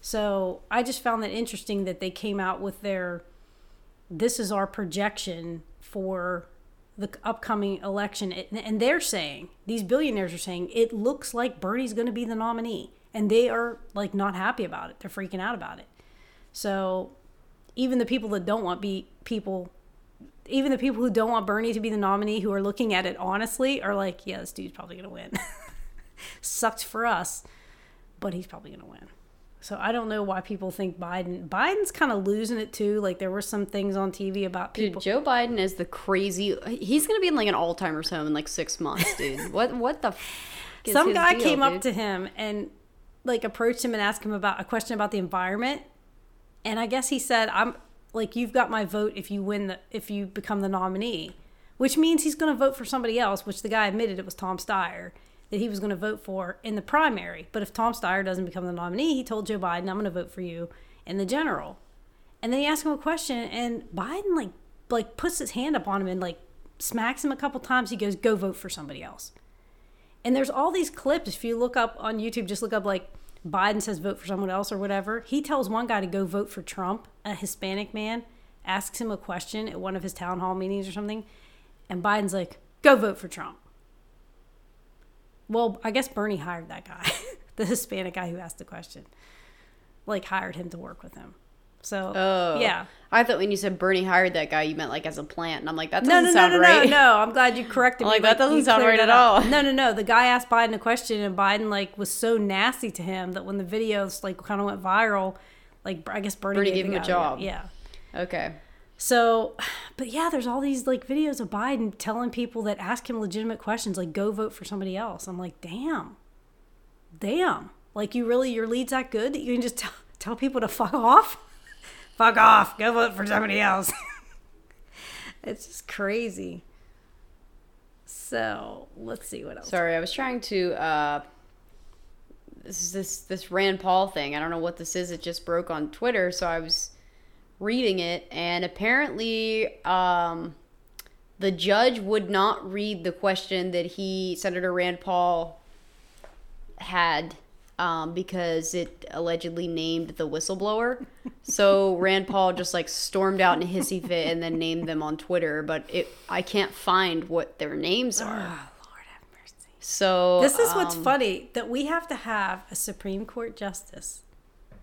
Speaker 2: So I just found that interesting that they came out with their this is our projection for the upcoming election and they're saying these billionaires are saying it looks like Bernie's going to be the nominee and they are like not happy about it they're freaking out about it so even the people that don't want be people even the people who don't want Bernie to be the nominee who are looking at it honestly are like yeah this dude's probably going to win sucked for us but he's probably going to win so I don't know why people think Biden. Biden's kind of losing it too. Like there were some things on TV about people.
Speaker 1: Dude, Joe Biden is the crazy. He's gonna be in like an Alzheimer's home in like six months, dude. what what the?
Speaker 2: some guy deal, came dude? up to him and like approached him and asked him about a question about the environment, and I guess he said, "I'm like you've got my vote if you win the if you become the nominee." Which means he's going to vote for somebody else, which the guy admitted it was Tom Steyer that he was going to vote for in the primary. But if Tom Steyer doesn't become the nominee, he told Joe Biden, "I'm going to vote for you in the general." And then he asked him a question, and Biden like like puts his hand up on him and like smacks him a couple times. He goes, "Go vote for somebody else." And there's all these clips. If you look up on YouTube, just look up like Biden says vote for someone else or whatever. He tells one guy to go vote for Trump, a Hispanic man, asks him a question at one of his town hall meetings or something, and Biden's like, "Go vote for Trump." Well, I guess Bernie hired that guy, the Hispanic guy who asked the question. Like hired him to work with him. So oh, yeah.
Speaker 1: I thought when you said Bernie hired that guy, you meant like as a plant, and I'm like, that doesn't no, no, sound
Speaker 2: no, no,
Speaker 1: right.
Speaker 2: No, no, I'm glad you corrected
Speaker 1: me.
Speaker 2: Like,
Speaker 1: like that doesn't sound right at all.
Speaker 2: No, no, no. The guy asked Biden a question, and Biden like was so nasty to him that when the videos like kind of went viral, like I guess Bernie,
Speaker 1: Bernie gave, him a job.
Speaker 2: Yeah.
Speaker 1: Okay.
Speaker 2: So, but yeah, there's all these like videos of Biden telling people that ask him legitimate questions, like go vote for somebody else. I'm like, damn, damn. Like you really your lead's that good that you can just tell, tell people to fuck off, fuck off, go vote for somebody else. it's just crazy. So let's see what else.
Speaker 1: Sorry, I was trying to. uh This is this this Rand Paul thing. I don't know what this is. It just broke on Twitter, so I was reading it, and apparently, um, the judge would not read the question that he, Senator Rand Paul, had um, because it allegedly named the whistleblower. So Rand Paul just like stormed out in a hissy fit and then named them on Twitter, but it I can't find what their names are.
Speaker 2: Oh, Lord have mercy.
Speaker 1: So
Speaker 2: this is um, what's funny that we have to have a Supreme Court justice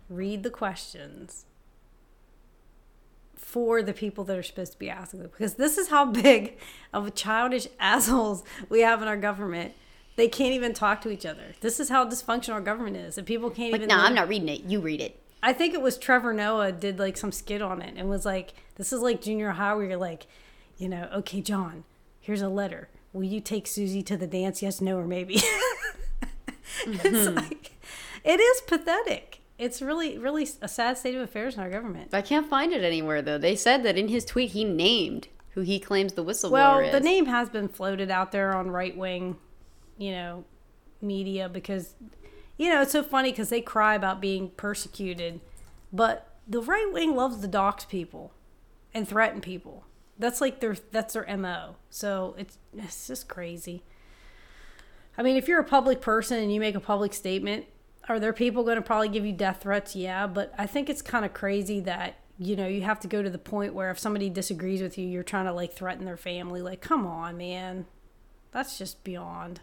Speaker 2: read the questions for the people that are supposed to be asking them because this is how big of childish assholes we have in our government they can't even talk to each other this is how dysfunctional our government is and people can't
Speaker 1: like,
Speaker 2: even
Speaker 1: no i'm not reading it you read it
Speaker 2: i think it was trevor noah did like some skit on it and was like this is like junior high where you're like you know okay john here's a letter will you take susie to the dance yes no or maybe mm-hmm. it's like it is pathetic it's really, really a sad state of affairs in our government.
Speaker 1: I can't find it anywhere though. They said that in his tweet he named who he claims the whistleblower
Speaker 2: well,
Speaker 1: is.
Speaker 2: the name has been floated out there on right wing, you know, media because you know, it's so funny because they cry about being persecuted, but the right wing loves to dox people and threaten people. That's like their that's their mo. So it's it's just crazy. I mean, if you're a public person and you make a public statement, are there people going to probably give you death threats? Yeah, but I think it's kind of crazy that you know you have to go to the point where if somebody disagrees with you, you're trying to like threaten their family. Like, come on, man, that's just beyond.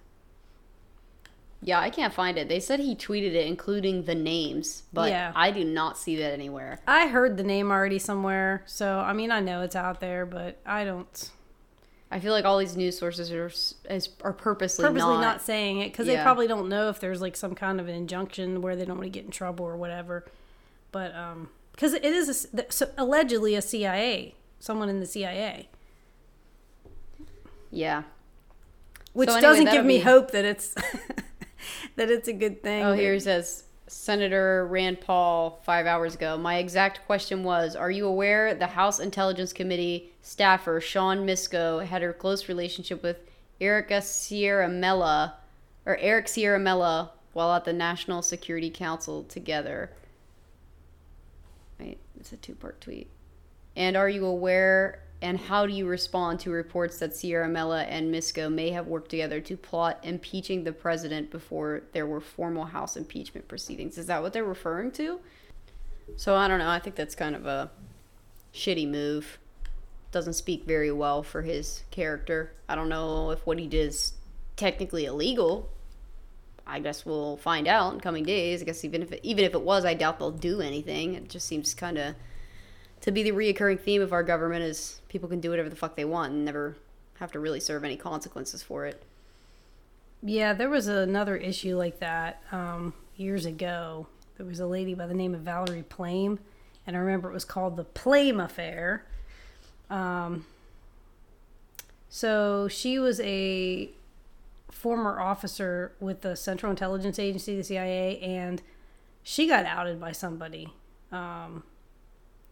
Speaker 1: Yeah, I can't find it. They said he tweeted it, including the names, but
Speaker 2: Yeah.
Speaker 1: I do not see that anywhere.
Speaker 2: I heard the name already somewhere, so I mean I know it's out there, but I don't
Speaker 1: I feel like all these news sources are is, are purposely,
Speaker 2: purposely
Speaker 1: not.
Speaker 2: not, saying it because they probably don't know if there's like some kind of an injunction where they don't want to get in trouble or whatever. But um, because it is a so allegedly a CIA, someone in the CIA,
Speaker 1: Yeah.
Speaker 2: which
Speaker 1: So anyway,
Speaker 2: doesn't give me
Speaker 1: be-
Speaker 2: hope that it's that it's a good thing.
Speaker 1: Oh, here he says Senator Rand Paul five hours ago. My exact question was Are you aware the House Intelligence Committee staffer Sean Misko had a close relationship with Erica Ciaramella or Eric Ciaramella while at the National Security Council together? Wait, it's a two part tweet. And are you aware and how do you respond to reports that Ciaramella and Misko may have worked together to plot impeaching the president before there were formal House impeachment proceedings? Is that what they're referring to? So I don't know. I think that's kind of a shitty move. Doesn't speak very well for his character. I don't know if what he did is technically illegal. I guess we'll find out in coming days. I guess even if it, even if it was, I doubt they'll do anything. It just seems kind of to be the reoccurring theme of our government is people can do whatever the fuck they want and never have to really serve any consequences for it.
Speaker 2: Yeah, there was another issue like that um, years ago. There was a lady by the name of Valerie Plame, and I remember it was called the Plame Affair. Um, so she was a former officer with the Central Intelligence Agency, the CIA, and she got outed by somebody. Um,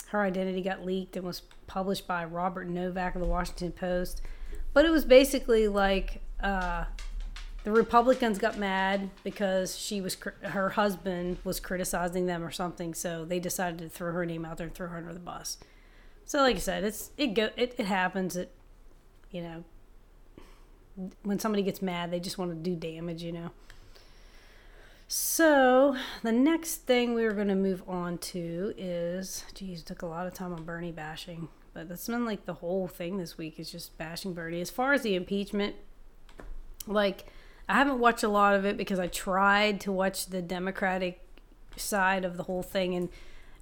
Speaker 2: her identity got leaked and was published by Robert Novak of the Washington Post. But it was basically like uh, the Republicans got mad because she was her husband was criticizing them or something, so they decided to throw her name out there and throw her under the bus. So, like I said, it's it go it, it happens. It you know when somebody gets mad, they just want to do damage, you know. So the next thing we were going to move on to is, geez, took a lot of time on Bernie bashing, but that's been like the whole thing this week is just bashing Bernie. As far as the impeachment, like I haven't watched a lot of it because I tried to watch the Democratic side of the whole thing, and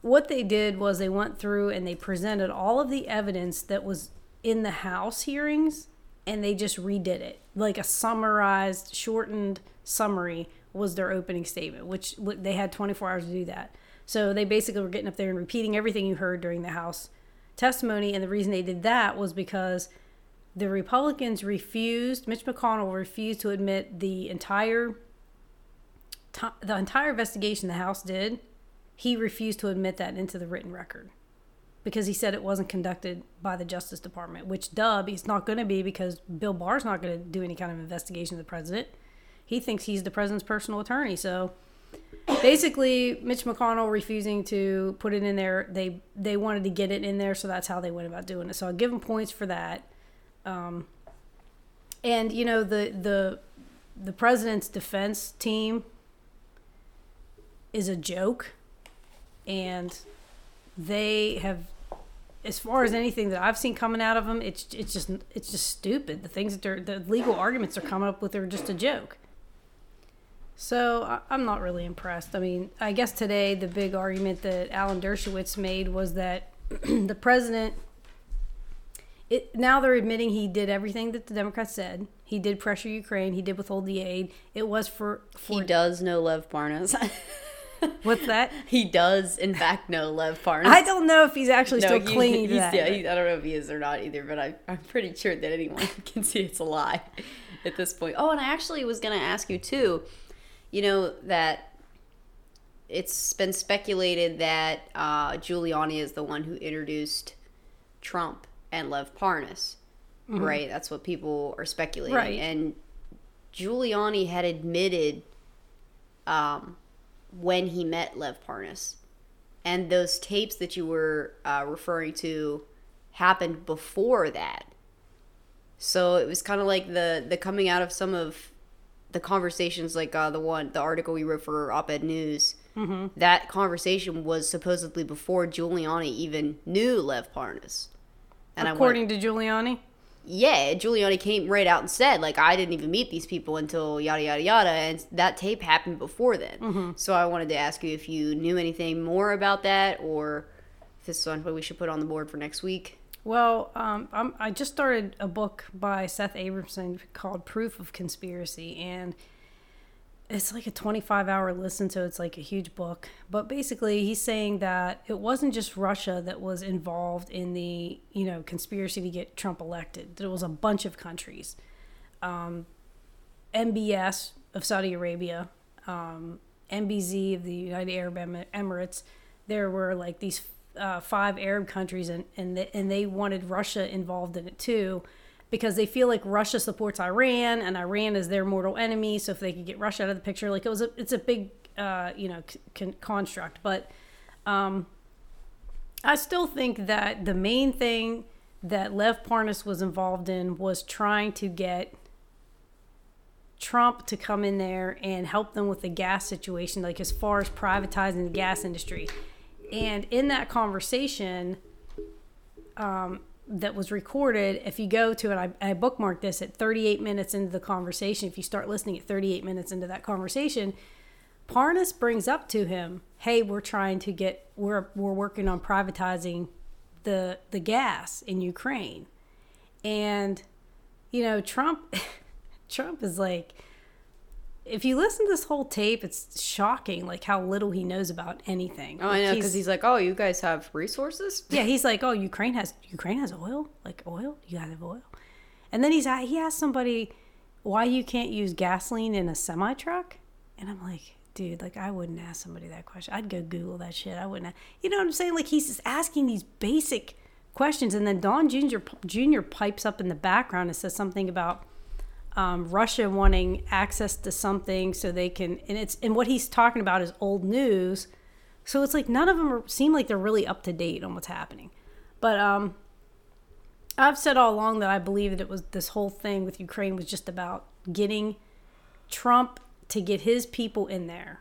Speaker 2: what they did was they went through and they presented all of the evidence that was in the House hearings, and they just redid it like a summarized, shortened summary was their opening statement, which they had 24 hours to do that. So they basically were getting up there and repeating everything you heard during the House testimony. And the reason they did that was because the Republicans refused, Mitch McConnell refused to admit the entire the entire investigation the House did. He refused to admit that into the written record because he said it wasn't conducted by the Justice Department, which dub he's not going to be because Bill Barr's not going to do any kind of investigation of the president. He thinks he's the president's personal attorney. So basically, Mitch McConnell refusing to put it in there. They they wanted to get it in there, so that's how they went about doing it. So I'll give him points for that. Um, and you know the the the president's defense team is a joke, and they have as far as anything that I've seen coming out of them, it's it's just it's just stupid. The things that they're the legal arguments they're coming up with are just a joke. So I'm not really impressed. I mean, I guess today the big argument that Alan Dershowitz made was that the president. It, now they're admitting he did everything that the Democrats said. He did pressure Ukraine. He did withhold the aid. It was for
Speaker 1: He does know Lev Parnas.
Speaker 2: what's that?
Speaker 1: he does, in fact, know Lev Parnas.
Speaker 2: I don't know if he's actually still
Speaker 1: he-
Speaker 2: clinging to that.
Speaker 1: Yeah, he, I don't know if he is or not either, but I, I'm pretty sure that anyone can see it's a lie at this point. Oh, and I actually was going to ask you too. You know that it's been speculated that uh, Giuliani is the one who introduced Trump and Lev Parnas, right? That's what people are speculating.
Speaker 2: Mm-hmm. Right.
Speaker 1: And Giuliani had admitted um, when he met Lev Parnas. And those tapes that you were uh, referring to happened before that. So it was kind of like the the coming out of some of the conversations, like uh, the one the article we wrote for Op-Ed News. Mm-hmm. That conversation was supposedly before Giuliani even knew Lev Parnas.
Speaker 2: And according to Giuliani,
Speaker 1: yeah, Giuliani came right out and said, like, I didn't even meet these people until yada yada yada, and that tape happened before then. Mm-hmm. So I wanted to ask you if you knew anything more about that, or if this is something we should put on the board for next week.
Speaker 2: Well, um, i just started a book by Seth Abramson called Proof of Conspiracy, and it's like a 25 hour listen, so it's like a huge book. But basically, he's saying that it wasn't just Russia that was involved in the you know conspiracy to get Trump elected. There was a bunch of countries, um, MBS of Saudi Arabia, um, MBZ of the United Arab Emirates. There were like these uh, five Arab countries, and and the, and they wanted Russia involved in it too, because they feel like Russia supports Iran, and Iran is their mortal enemy. So if they could get Russia out of the picture, like it was a it's a big uh, you know con- construct, but um, I still think that the main thing that Lev Parnas was involved in was trying to get Trump to come in there and help them with the gas situation, like as far as privatizing the gas industry. And in that conversation um, that was recorded, if you go to it, I, I bookmarked this at 38 minutes into the conversation. If you start listening at 38 minutes into that conversation, Parnas brings up to him, "Hey, we're trying to get we're we're working on privatizing the the gas in Ukraine," and you know Trump Trump is like if you listen to this whole tape, it's shocking, like how little he knows about anything.
Speaker 1: Oh, I know, because he's, he's, like, "Oh, you guys have resources."
Speaker 2: Yeah, he's like, "Oh, Ukraine has Ukraine has oil, like oil. You guys have oil." And then he's he asked somebody why you can't use gasoline in a semi truck, and I'm like, dude, like I wouldn't ask somebody that question. I'd go Google that shit. I wouldn't. You know what I'm saying? Like he's just asking these basic questions, and then Don Junior Junior pipes up in the background and says something about um, Russia wanting access to something so they can, and it's and what he's talking about is old news. So it's like none of them are, seem like they're really up to date on what's happening. But um, I've said all along that I believe that it was this whole thing with Ukraine was just about getting Trump to get his people in there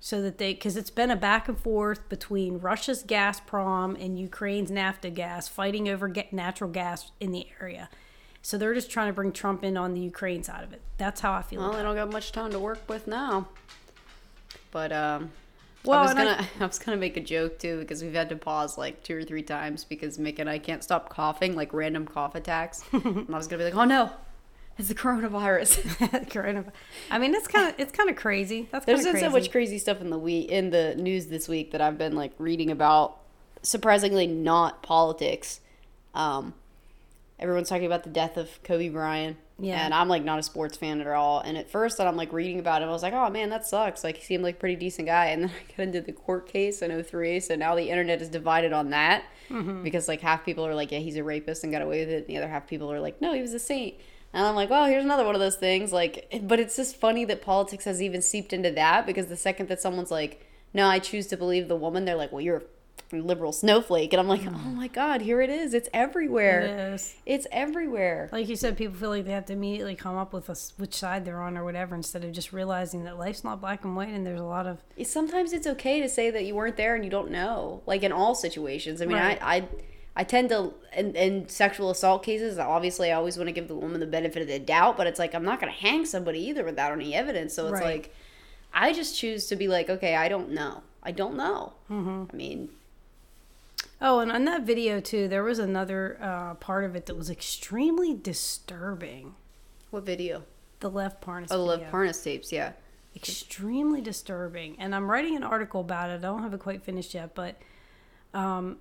Speaker 2: so that they because it's been a back and forth between Russia's Gazprom and Ukraine's Naftogaz fighting over natural gas in the area. So they're just trying to bring Trump in on the Ukraine side of it. That's how I feel.
Speaker 1: Well, they don't got much time to work with now. But um, well, I was gonna I, I, was gonna make a joke too because we've had to pause like two or three times because Mick and I can't stop coughing like random cough attacks. and I was gonna be like, oh no. It's the coronavirus.
Speaker 2: coronavirus. I mean, it's kind of it's kind of crazy. That's
Speaker 1: there's
Speaker 2: been
Speaker 1: so much crazy stuff in the week in the news this week that I've been like reading about. Surprisingly, not politics. Um, everyone's talking about the death of Kobe Bryant. Yeah. And I'm like not a sports fan at all. And at first, that I'm like reading about it, I was like, oh man, that sucks. Like he seemed like a pretty decent guy. And then I got into the court case in 03. So now the internet is divided on that mm-hmm. because like half people are like, yeah, he's a rapist and got away with it. And the other half people are like, no, he was a saint. And I'm like, well, here's another one of those things. Like, but it's just funny that politics has even seeped into that because the second that someone's like, no, I choose to believe the woman, they're like, well, you're liberal snowflake and i'm like oh my god here it is it's everywhere it is it's everywhere
Speaker 2: like you said people feel like they have to immediately come up with a, which side they're on or whatever instead of just realizing that life's not black and white and there's a lot of
Speaker 1: sometimes it's okay to say that you weren't there and you don't know like in all situations i mean right. I, I I tend to in, in sexual assault cases. Obviously, I always want to give the woman the benefit of the doubt, but it's like I'm not going to hang somebody either without any evidence. So it's right. like I just choose to be like, okay, I don't know. I don't know. Mm-hmm. I mean,
Speaker 2: Oh, and on that video too, there was another uh, part of it that was extremely disturbing.
Speaker 1: What video?
Speaker 2: The Lev Parnas.
Speaker 1: Oh, the Lev Parnas tapes, yeah.
Speaker 2: Extremely disturbing, and I'm writing an article about it. I don't have it quite finished yet, but um,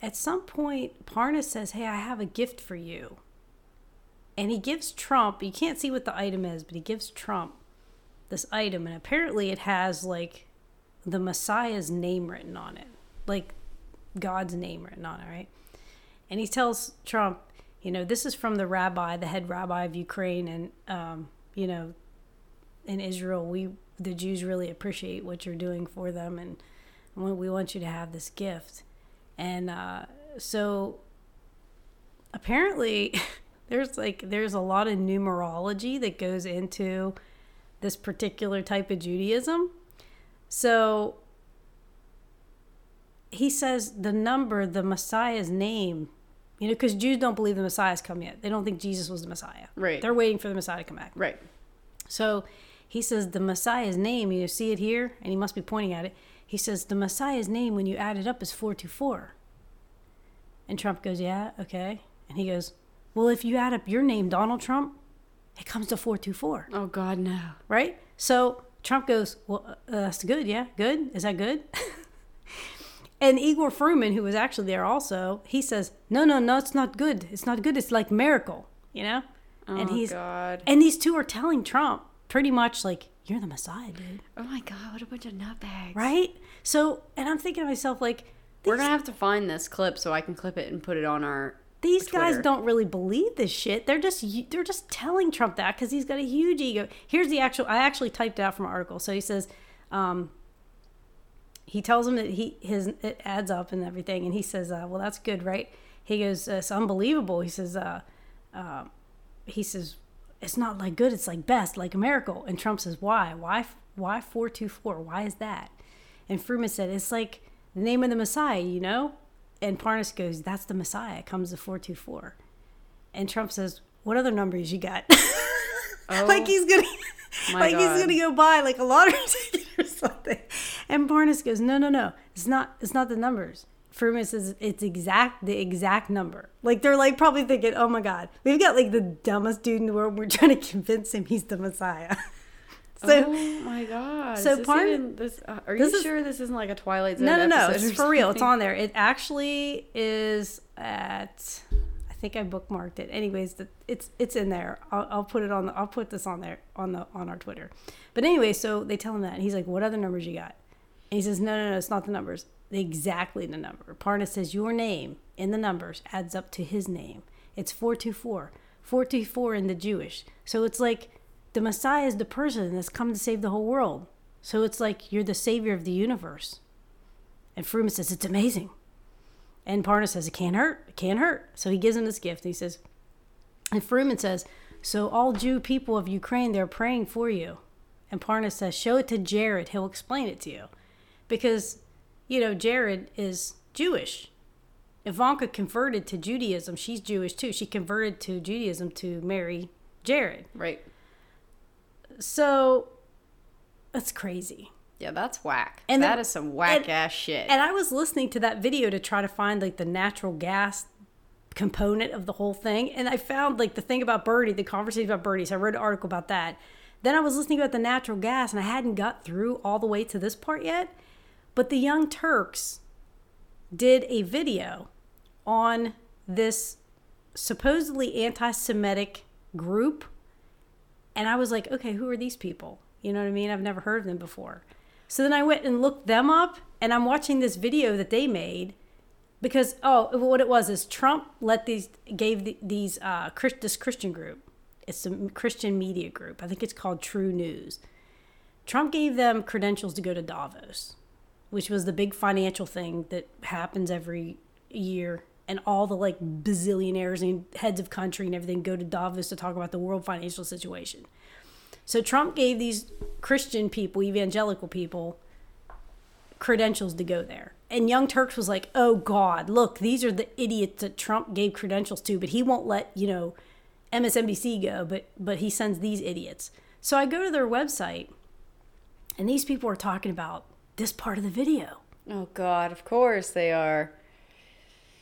Speaker 2: at some point, Parnas says, "Hey, I have a gift for you," and he gives Trump. You can't see what the item is, but he gives Trump this item, and apparently it has like the Messiah's name written on it, like God's name written on it, right? And he tells Trump, you know, this is from the rabbi, the head rabbi of Ukraine, and um, you know, in Israel, we the Jews really appreciate what you're doing for them, and we want you to have this gift. And uh, so apparently, there's like there's a lot of numerology that goes into this particular type of Judaism. So he says the number, the Messiah's name, you know, because Jews don't believe the Messiah's come yet. They don't think Jesus was the Messiah.
Speaker 1: Right.
Speaker 2: They're waiting for the Messiah to come back.
Speaker 1: Right.
Speaker 2: So he says the Messiah's name, you see it here, and he must be pointing at it. He says the Messiah's name, when you add it up, is 424. And Trump goes, Yeah, okay. And he goes, Well, if you add up your name, Donald Trump, it comes to 424.
Speaker 1: Oh, God, no.
Speaker 2: Right? So Trump goes, Well, uh, that's good. Yeah, good. Is that good? and Igor Fruman, who was actually there also, he says, No, no, no, it's not good. It's not good. It's like miracle, you know?
Speaker 1: Oh,
Speaker 2: and he's
Speaker 1: God.
Speaker 2: and these two are telling Trump pretty much like, You're the Messiah, dude.
Speaker 1: Oh, my God. What a bunch of nutbags.
Speaker 2: Right? So, and I'm thinking to myself, like,
Speaker 1: We're going to have to find this clip so I can clip it and put it on our.
Speaker 2: these guys don't really believe this shit. They're just they're just telling Trump that because he's got a huge ego. Here's the actual. I actually typed it out from an article. So he says, um, he tells him that he his it adds up and everything, and he says, uh, "Well, that's good, right?" He goes, "It's unbelievable." He says, uh, uh, "He says it's not like good. It's like best, like a miracle." And Trump says, "Why? Why? Why four two four? Why is that?" And Fruman said, "It's like the name of the Messiah, you know." And Parnas goes, "That's the Messiah." It comes to four two four, and Trump says, "What other numbers you got?" like he's gonna, like
Speaker 1: God.
Speaker 2: he's gonna go buy like a lottery ticket or something. And Parnas goes, "No, no, no. It's not. It's not the numbers." Fruman says it's exact the exact number. Like they're like probably thinking, "Oh my God, we've got like the dumbest dude in the world. We're trying to convince him he's the Messiah." so.
Speaker 1: oh my god!
Speaker 2: so part-
Speaker 1: even- this, uh, are
Speaker 2: this
Speaker 1: you
Speaker 2: is-
Speaker 1: sure this isn't like a Twilight Zone?
Speaker 2: No, no, no. It's for real. It's on there. It actually is at. I think I bookmarked it. Anyways, the, it's it's in there. I'll, I'll put it on. The, I'll put this on there on the on our Twitter. But anyway, so they tell him that and he's like, "What other numbers you got?" And he says, "No, no, no. It's not the numbers. Exactly the number." Parnas says your name in the numbers adds up to his name. It's four two four. Four two four in the Jewish. So it's like the Messiah is the person that's come to save the whole world. So it's like you're the savior of the universe. And Fruman says, It's amazing. And Parnas says, It can't hurt. It can't hurt. So he gives him this gift. And he says, And Fruman says, So all Jew people of Ukraine, they're praying for you. And Parnas says, Show it to Jared. He'll explain it to you. Because, you know, Jared is Jewish. Ivanka converted to Judaism. She's Jewish too. She converted to Judaism to marry Jared.
Speaker 1: Right.
Speaker 2: So that's crazy.
Speaker 1: Yeah, that's whack.
Speaker 2: And
Speaker 1: that is some whack
Speaker 2: and-
Speaker 1: ass shit.
Speaker 2: And I was listening to that video to try to find like the natural gas component of the whole thing. And I found like the thing about Birdie, the conversation about Birdie. So I read an article about that. Then I was listening about the natural gas and I hadn't got through all the way to this part yet. But the Young Turks did a video on this supposedly anti Semitic group. And I was like, okay, who are these people? You know what I mean? I've never heard of them before. So then I went and looked them up, and I'm watching this video that they made because oh, what it was is Trump let these gave the, these uh, Chris, this Christian group. It's a Christian media group. I think it's called TruNews. Trump gave them credentials to go to Davos, which was the big financial thing that happens every year. And all the like bazillionaires and heads of country and everything go to Davos to talk about the world financial situation. So Trump gave these Christian people, evangelical people, credentials to go there. And Young Turks was like, "Oh God, look, these are the idiots that Trump gave credentials to, but he won't let you know MSNBC go, but but he sends these idiots." So I go to their website, and these people are talking about this part of the video.
Speaker 1: oh god, of course they are.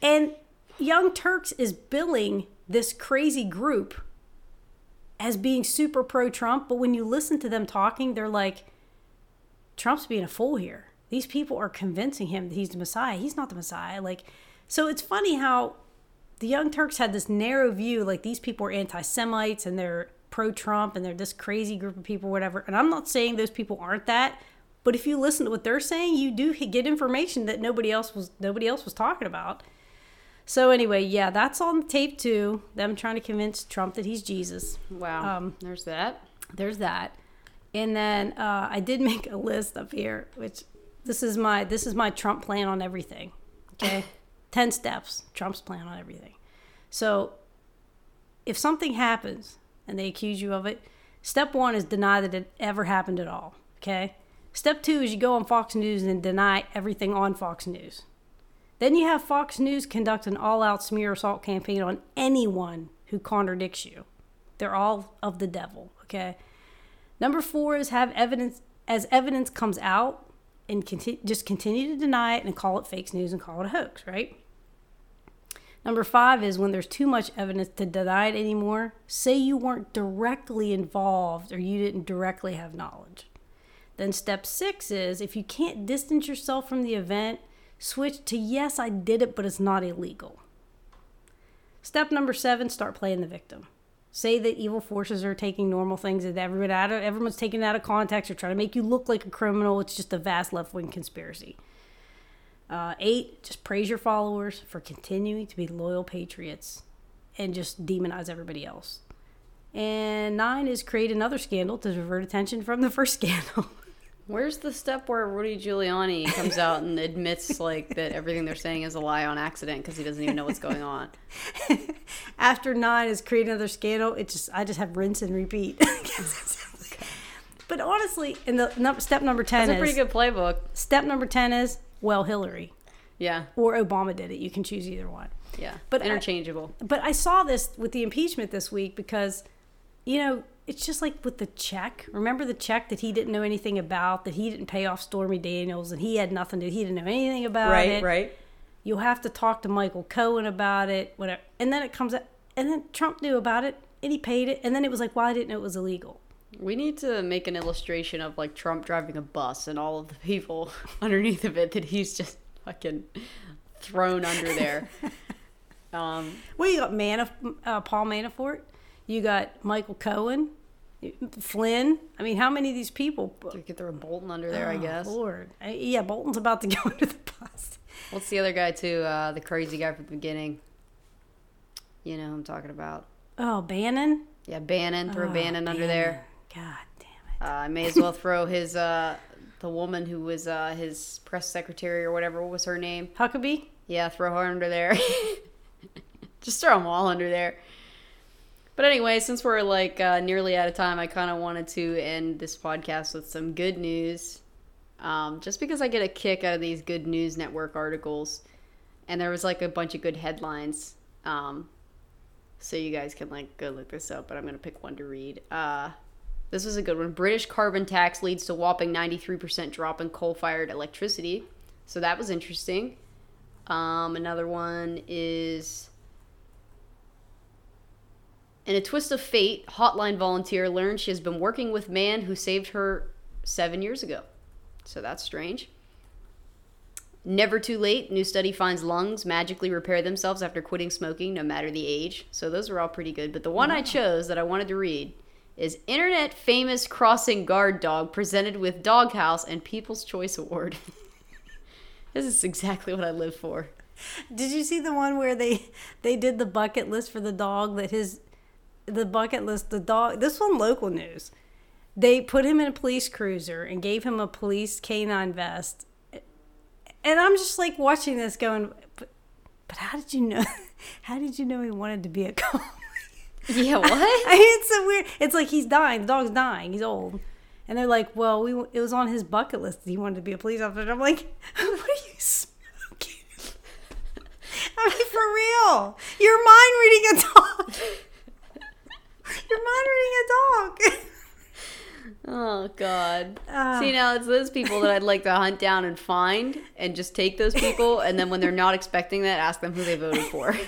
Speaker 2: And Young Turks is billing this crazy group as being super pro Trump, but when you listen to them talking, they're like, Trump's being a fool here. These people are convincing him that he's the Messiah. He's not the Messiah. Like, so it's funny how the Young Turks had this narrow view, like these people are anti Semites and they're pro Trump and they're this crazy group of people, whatever. And I'm not saying those people aren't that, but if you listen to what they're saying, you do get information that nobody else was nobody else was talking about. So anyway, yeah, that's on tape too. Them trying to convince Trump that he's Jesus.
Speaker 1: Wow.
Speaker 2: Um,
Speaker 1: There's that.
Speaker 2: There's that. And then uh, I did make a list up here, which this is my this is my Trump plan on everything. Okay, ten steps. Trump's plan on everything. So, if something happens and they accuse you of it, step one is deny that it ever happened at all. Okay. Step two is you go on Fox News and deny everything on Fox News. Then you have Fox News conduct an all out smear assault campaign on anyone who contradicts you. They're all of the devil, okay? Number four is have evidence, as evidence comes out, and conti- just continue to deny it and call it fake news and call it a hoax, right? Number five is when there's too much evidence to deny it anymore, say you weren't directly involved or you didn't directly have knowledge. Then step six is if you can't distance yourself from the event, switch to yes, I did it, but it's not illegal. Step number seven, start playing the victim. Say that evil forces are taking normal things that everyone out of, everyone's taken out of context or trying to make you look like a criminal. It's just a vast left wing conspiracy. Uh, eight, just praise your followers for continuing to be loyal patriots and just demonize everybody else. And nine is create another scandal to divert attention from the first scandal.
Speaker 1: Where's the step where Rudy Giuliani comes out and admits like that everything they're saying is a lie on accident because he doesn't even know what's going on?
Speaker 2: After nine is create another scandal. It just I just have rinse and repeat. but honestly, in the no, step number ten
Speaker 1: That's a
Speaker 2: is
Speaker 1: pretty good playbook.
Speaker 2: step number ten is well Hillary
Speaker 1: Yeah,
Speaker 2: or Obama did it. You can choose either one.
Speaker 1: yeah,
Speaker 2: But
Speaker 1: but
Speaker 2: I-
Speaker 1: interchangeable.
Speaker 2: But I saw this with the impeachment this week because, you know, it's just like with the check. Remember the check that he didn't know anything about, that he didn't pay off Stormy Daniels, and he had nothing to, he didn't know anything about
Speaker 1: right,
Speaker 2: it.
Speaker 1: right. right.
Speaker 2: You'll have to talk to Michael Cohen about it, whatever. And then it comes out, and then Trump knew about it, and he paid it, and then it was like, well, I didn't know it was illegal.
Speaker 1: We need to make an illustration of like Trump driving a bus and all of the people underneath of it that he's just fucking thrown under there. Um,
Speaker 2: Well, you got Manaf- uh, Paul Manafort, you got Michael Cohen, Flynn. I mean, how many of these people?
Speaker 1: you could throw Bolton under there, I
Speaker 2: Oh,
Speaker 1: guess.
Speaker 2: Lord. I, yeah, Bolton's about to go under the bus.
Speaker 1: What's the other guy too? Uh, the crazy guy from the beginning. You know who I'm talking about.
Speaker 2: Oh, Bannon?
Speaker 1: Yeah, Bannon. Throw
Speaker 2: Oh,
Speaker 1: Bannon under there.
Speaker 2: God damn it.
Speaker 1: Uh, I may as well throw his uh, the woman who was uh, his press secretary or whatever. What was her name?
Speaker 2: Huckabee?
Speaker 1: Yeah, throw her under there. Just throw them all under there. But anyway, since we're like uh, nearly out of time, I kind of wanted to end this podcast with some good news. Um, just because I get a kick out of these good news network articles, and there was like a bunch of good headlines. Um, so you guys can like go look this up, but I'm gonna pick one to read. Uh, this was a good one. British carbon tax leads to whopping 93% drop in coal-fired electricity. So that was interesting. Um, another one is in a twist of fate, hotline volunteer learns she has been working with man who saved her seven years ago. So that's strange. Never too late. New study finds lungs magically repair themselves after quitting smoking, no matter the age. So those are all pretty good. But the one I chose that I wanted to read is Internet Famous Crossing Guard Dog presented with Doghouse and People's Choice Award. this is exactly what I live for.
Speaker 2: Did you see the one where they they did the bucket list for the dog that his the bucket list the dog this one local news. They put him in a police cruiser and gave him a police canine vest. And I'm just like watching this going but, but how did you know how did you know he wanted to be a cop?
Speaker 1: Yeah, what?
Speaker 2: I mean, it's so weird. It's like he's dying. The dog's dying. He's old. And they're like, well, we it was on his bucket list that he wanted to be a police officer. And I'm like, what are you smoking? I mean, for real. You're mind reading a dog. You're reading a dog.
Speaker 1: Oh God!
Speaker 2: Ah.
Speaker 1: See now, it's those people that I'd like to hunt down and find, and just take those people, and then when they're not expecting that, ask them who they voted for.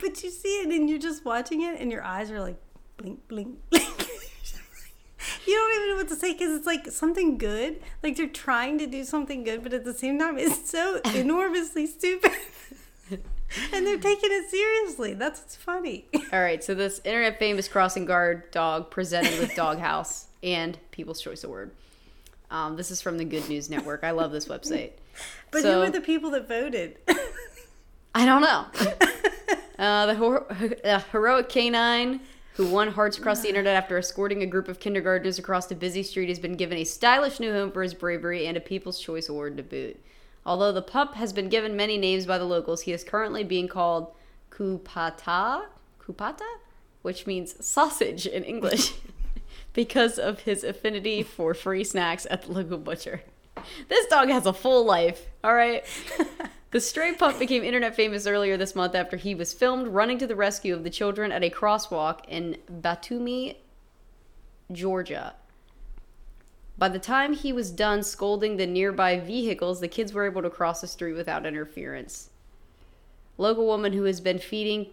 Speaker 2: But you see it and you're just watching it and your eyes are like blink, blink, blink. You don't even know what to say because it's like something good. Like they're trying to do something good, but at the same time, it's so enormously stupid. and they're taking it seriously. That's what's funny.
Speaker 1: All right, so this internet famous crossing guard dog presented with Doghouse and People's Choice Award. Um, this is from the Good News Network. I love this website.
Speaker 2: But
Speaker 1: So-
Speaker 2: who are the people that voted?
Speaker 1: I don't know. Uh, the hor- uh, heroic canine who won hearts across the internet after escorting a group of kindergartners across a busy street, has been given a stylish new home for his bravery and a People's Choice Award to boot. Although the pup has been given many names by the locals, he is currently being called Kupata, Kupata, which means sausage in English, because of his affinity for free snacks at the local butcher. This dog has a full life, all right? The stray pup became internet famous earlier this month after he was filmed running to the rescue of the children at a crosswalk in Batumi, Georgia. By the time he was done scolding the nearby vehicles, the kids were able to cross the street without interference. Local woman who has been feeding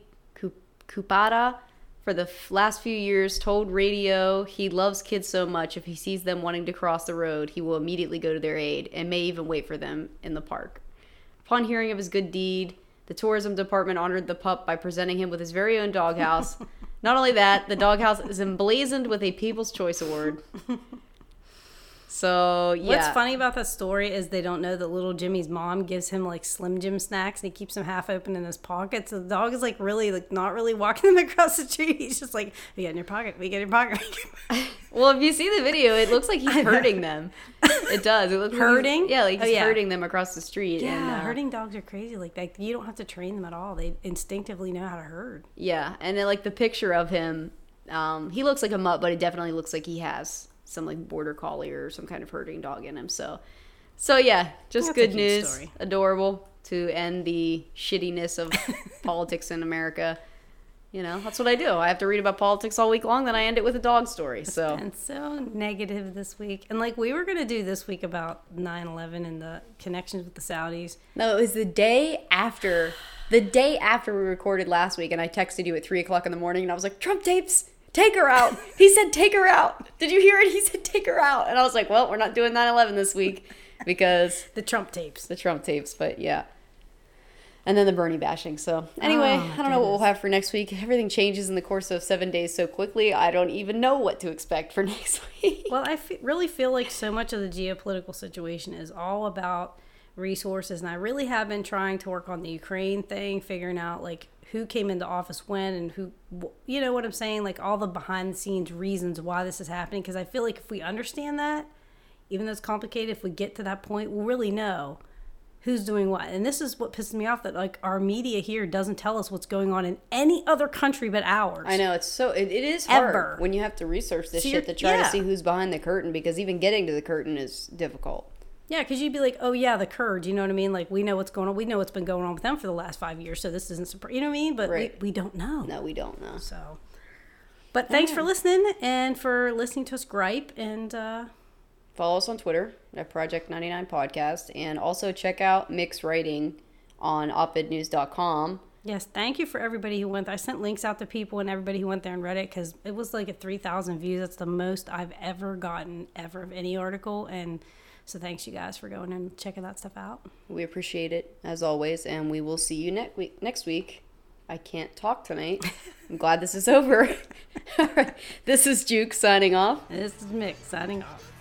Speaker 1: Kupata for the last few years told radio he loves kids so much if he sees them wanting to cross the road, he will immediately go to their aid and may even wait for them in the park. Upon hearing of his good deed, the tourism department honored the pup by presenting him with his very own doghouse. Not only that, the doghouse is emblazoned with a People's Choice Award. So yeah.
Speaker 2: What's funny about that story is they don't know that little Jimmy's mom gives him like Slim Jim snacks and he keeps them half open in his pocket. So the dog is like really like not really walking them across the street. He's just like, "We get in your pocket. We get in your pocket."
Speaker 1: well, if you see the video, it looks like he's hurting them. It does. It looks
Speaker 2: hurting.
Speaker 1: Like yeah, like he's
Speaker 2: oh, yeah.
Speaker 1: hurting them across the street.
Speaker 2: Yeah,
Speaker 1: and, uh,
Speaker 2: herding dogs are crazy. Like like you don't have to train them at all. They instinctively know how to herd.
Speaker 1: Yeah, and then like the picture of him, um, he looks like a mutt, but it definitely looks like he has some like border collie or some kind of herding dog in him. So, so yeah, just
Speaker 2: That's
Speaker 1: good news.
Speaker 2: story.
Speaker 1: Adorable to end the shittiness of politics in America. You know, that's what I do. I have to read about politics all week long, then I end it with a dog story. So,
Speaker 2: And so negative this week. And like we were going to do this week about 9/11 and the connections with the Saudis.
Speaker 1: no, it was the day after, the day after we recorded last week, and I texted you at three o'clock in the morning, and I was like, Trump tapes. Take her out. He said, take her out. Did you hear it? He said, take her out. And I was like, well, we're not doing 9 11 this week because
Speaker 2: The Trump tapes.
Speaker 1: the Trump tapes, but yeah. And then the Bernie bashing. So anyway,
Speaker 2: Oh,
Speaker 1: I don't know what we'll have for next week. Everything changes in the course of seven days so quickly. I don't even know what to expect for next week.
Speaker 2: Well, I really feel like so much of the geopolitical situation is all about resources, and I really have been trying to work on the Ukraine thing, figuring out like who came into office when and who, you know what I'm saying, like all the behind the scenes reasons why this is happening. Because I feel like if we understand that, even though it's complicated, if we get to that point, we'll really know who's doing what. And this is what pisses me off that like our media here doesn't tell us what's going on in any other country but ours.
Speaker 1: I know it's so it, it is hard
Speaker 2: Ever.
Speaker 1: when you have to research this
Speaker 2: So
Speaker 1: shit to try
Speaker 2: yeah.
Speaker 1: to see who's behind the curtain because even getting to the curtain is difficult.
Speaker 2: Yeah, because you'd be like, oh yeah, the Kurds. You know what I mean? Like we know what's going on. We know what's been going on with them for the last five years. So this isn't surprising. You know what I mean? But
Speaker 1: Right.
Speaker 2: we, we don't know.
Speaker 1: No, we don't know.
Speaker 2: So, but thanks for listening and for listening to us gripe. And uh,
Speaker 1: Follow us on Twitter at Project 99 Podcast and also check out Mick's Writing on opednews.com.
Speaker 2: yes, thank you for everybody who went. I sent links out to people and everybody who went there and read it because it was like at three thousand views. That's the most I've ever gotten ever of any article. And so thanks you guys for going and checking that stuff out.
Speaker 1: We appreciate it as always, and we will see you next week. Next week, I can't talk tonight. I'm glad this is over. All right, this is Juke signing off.
Speaker 2: This is Mick signing off.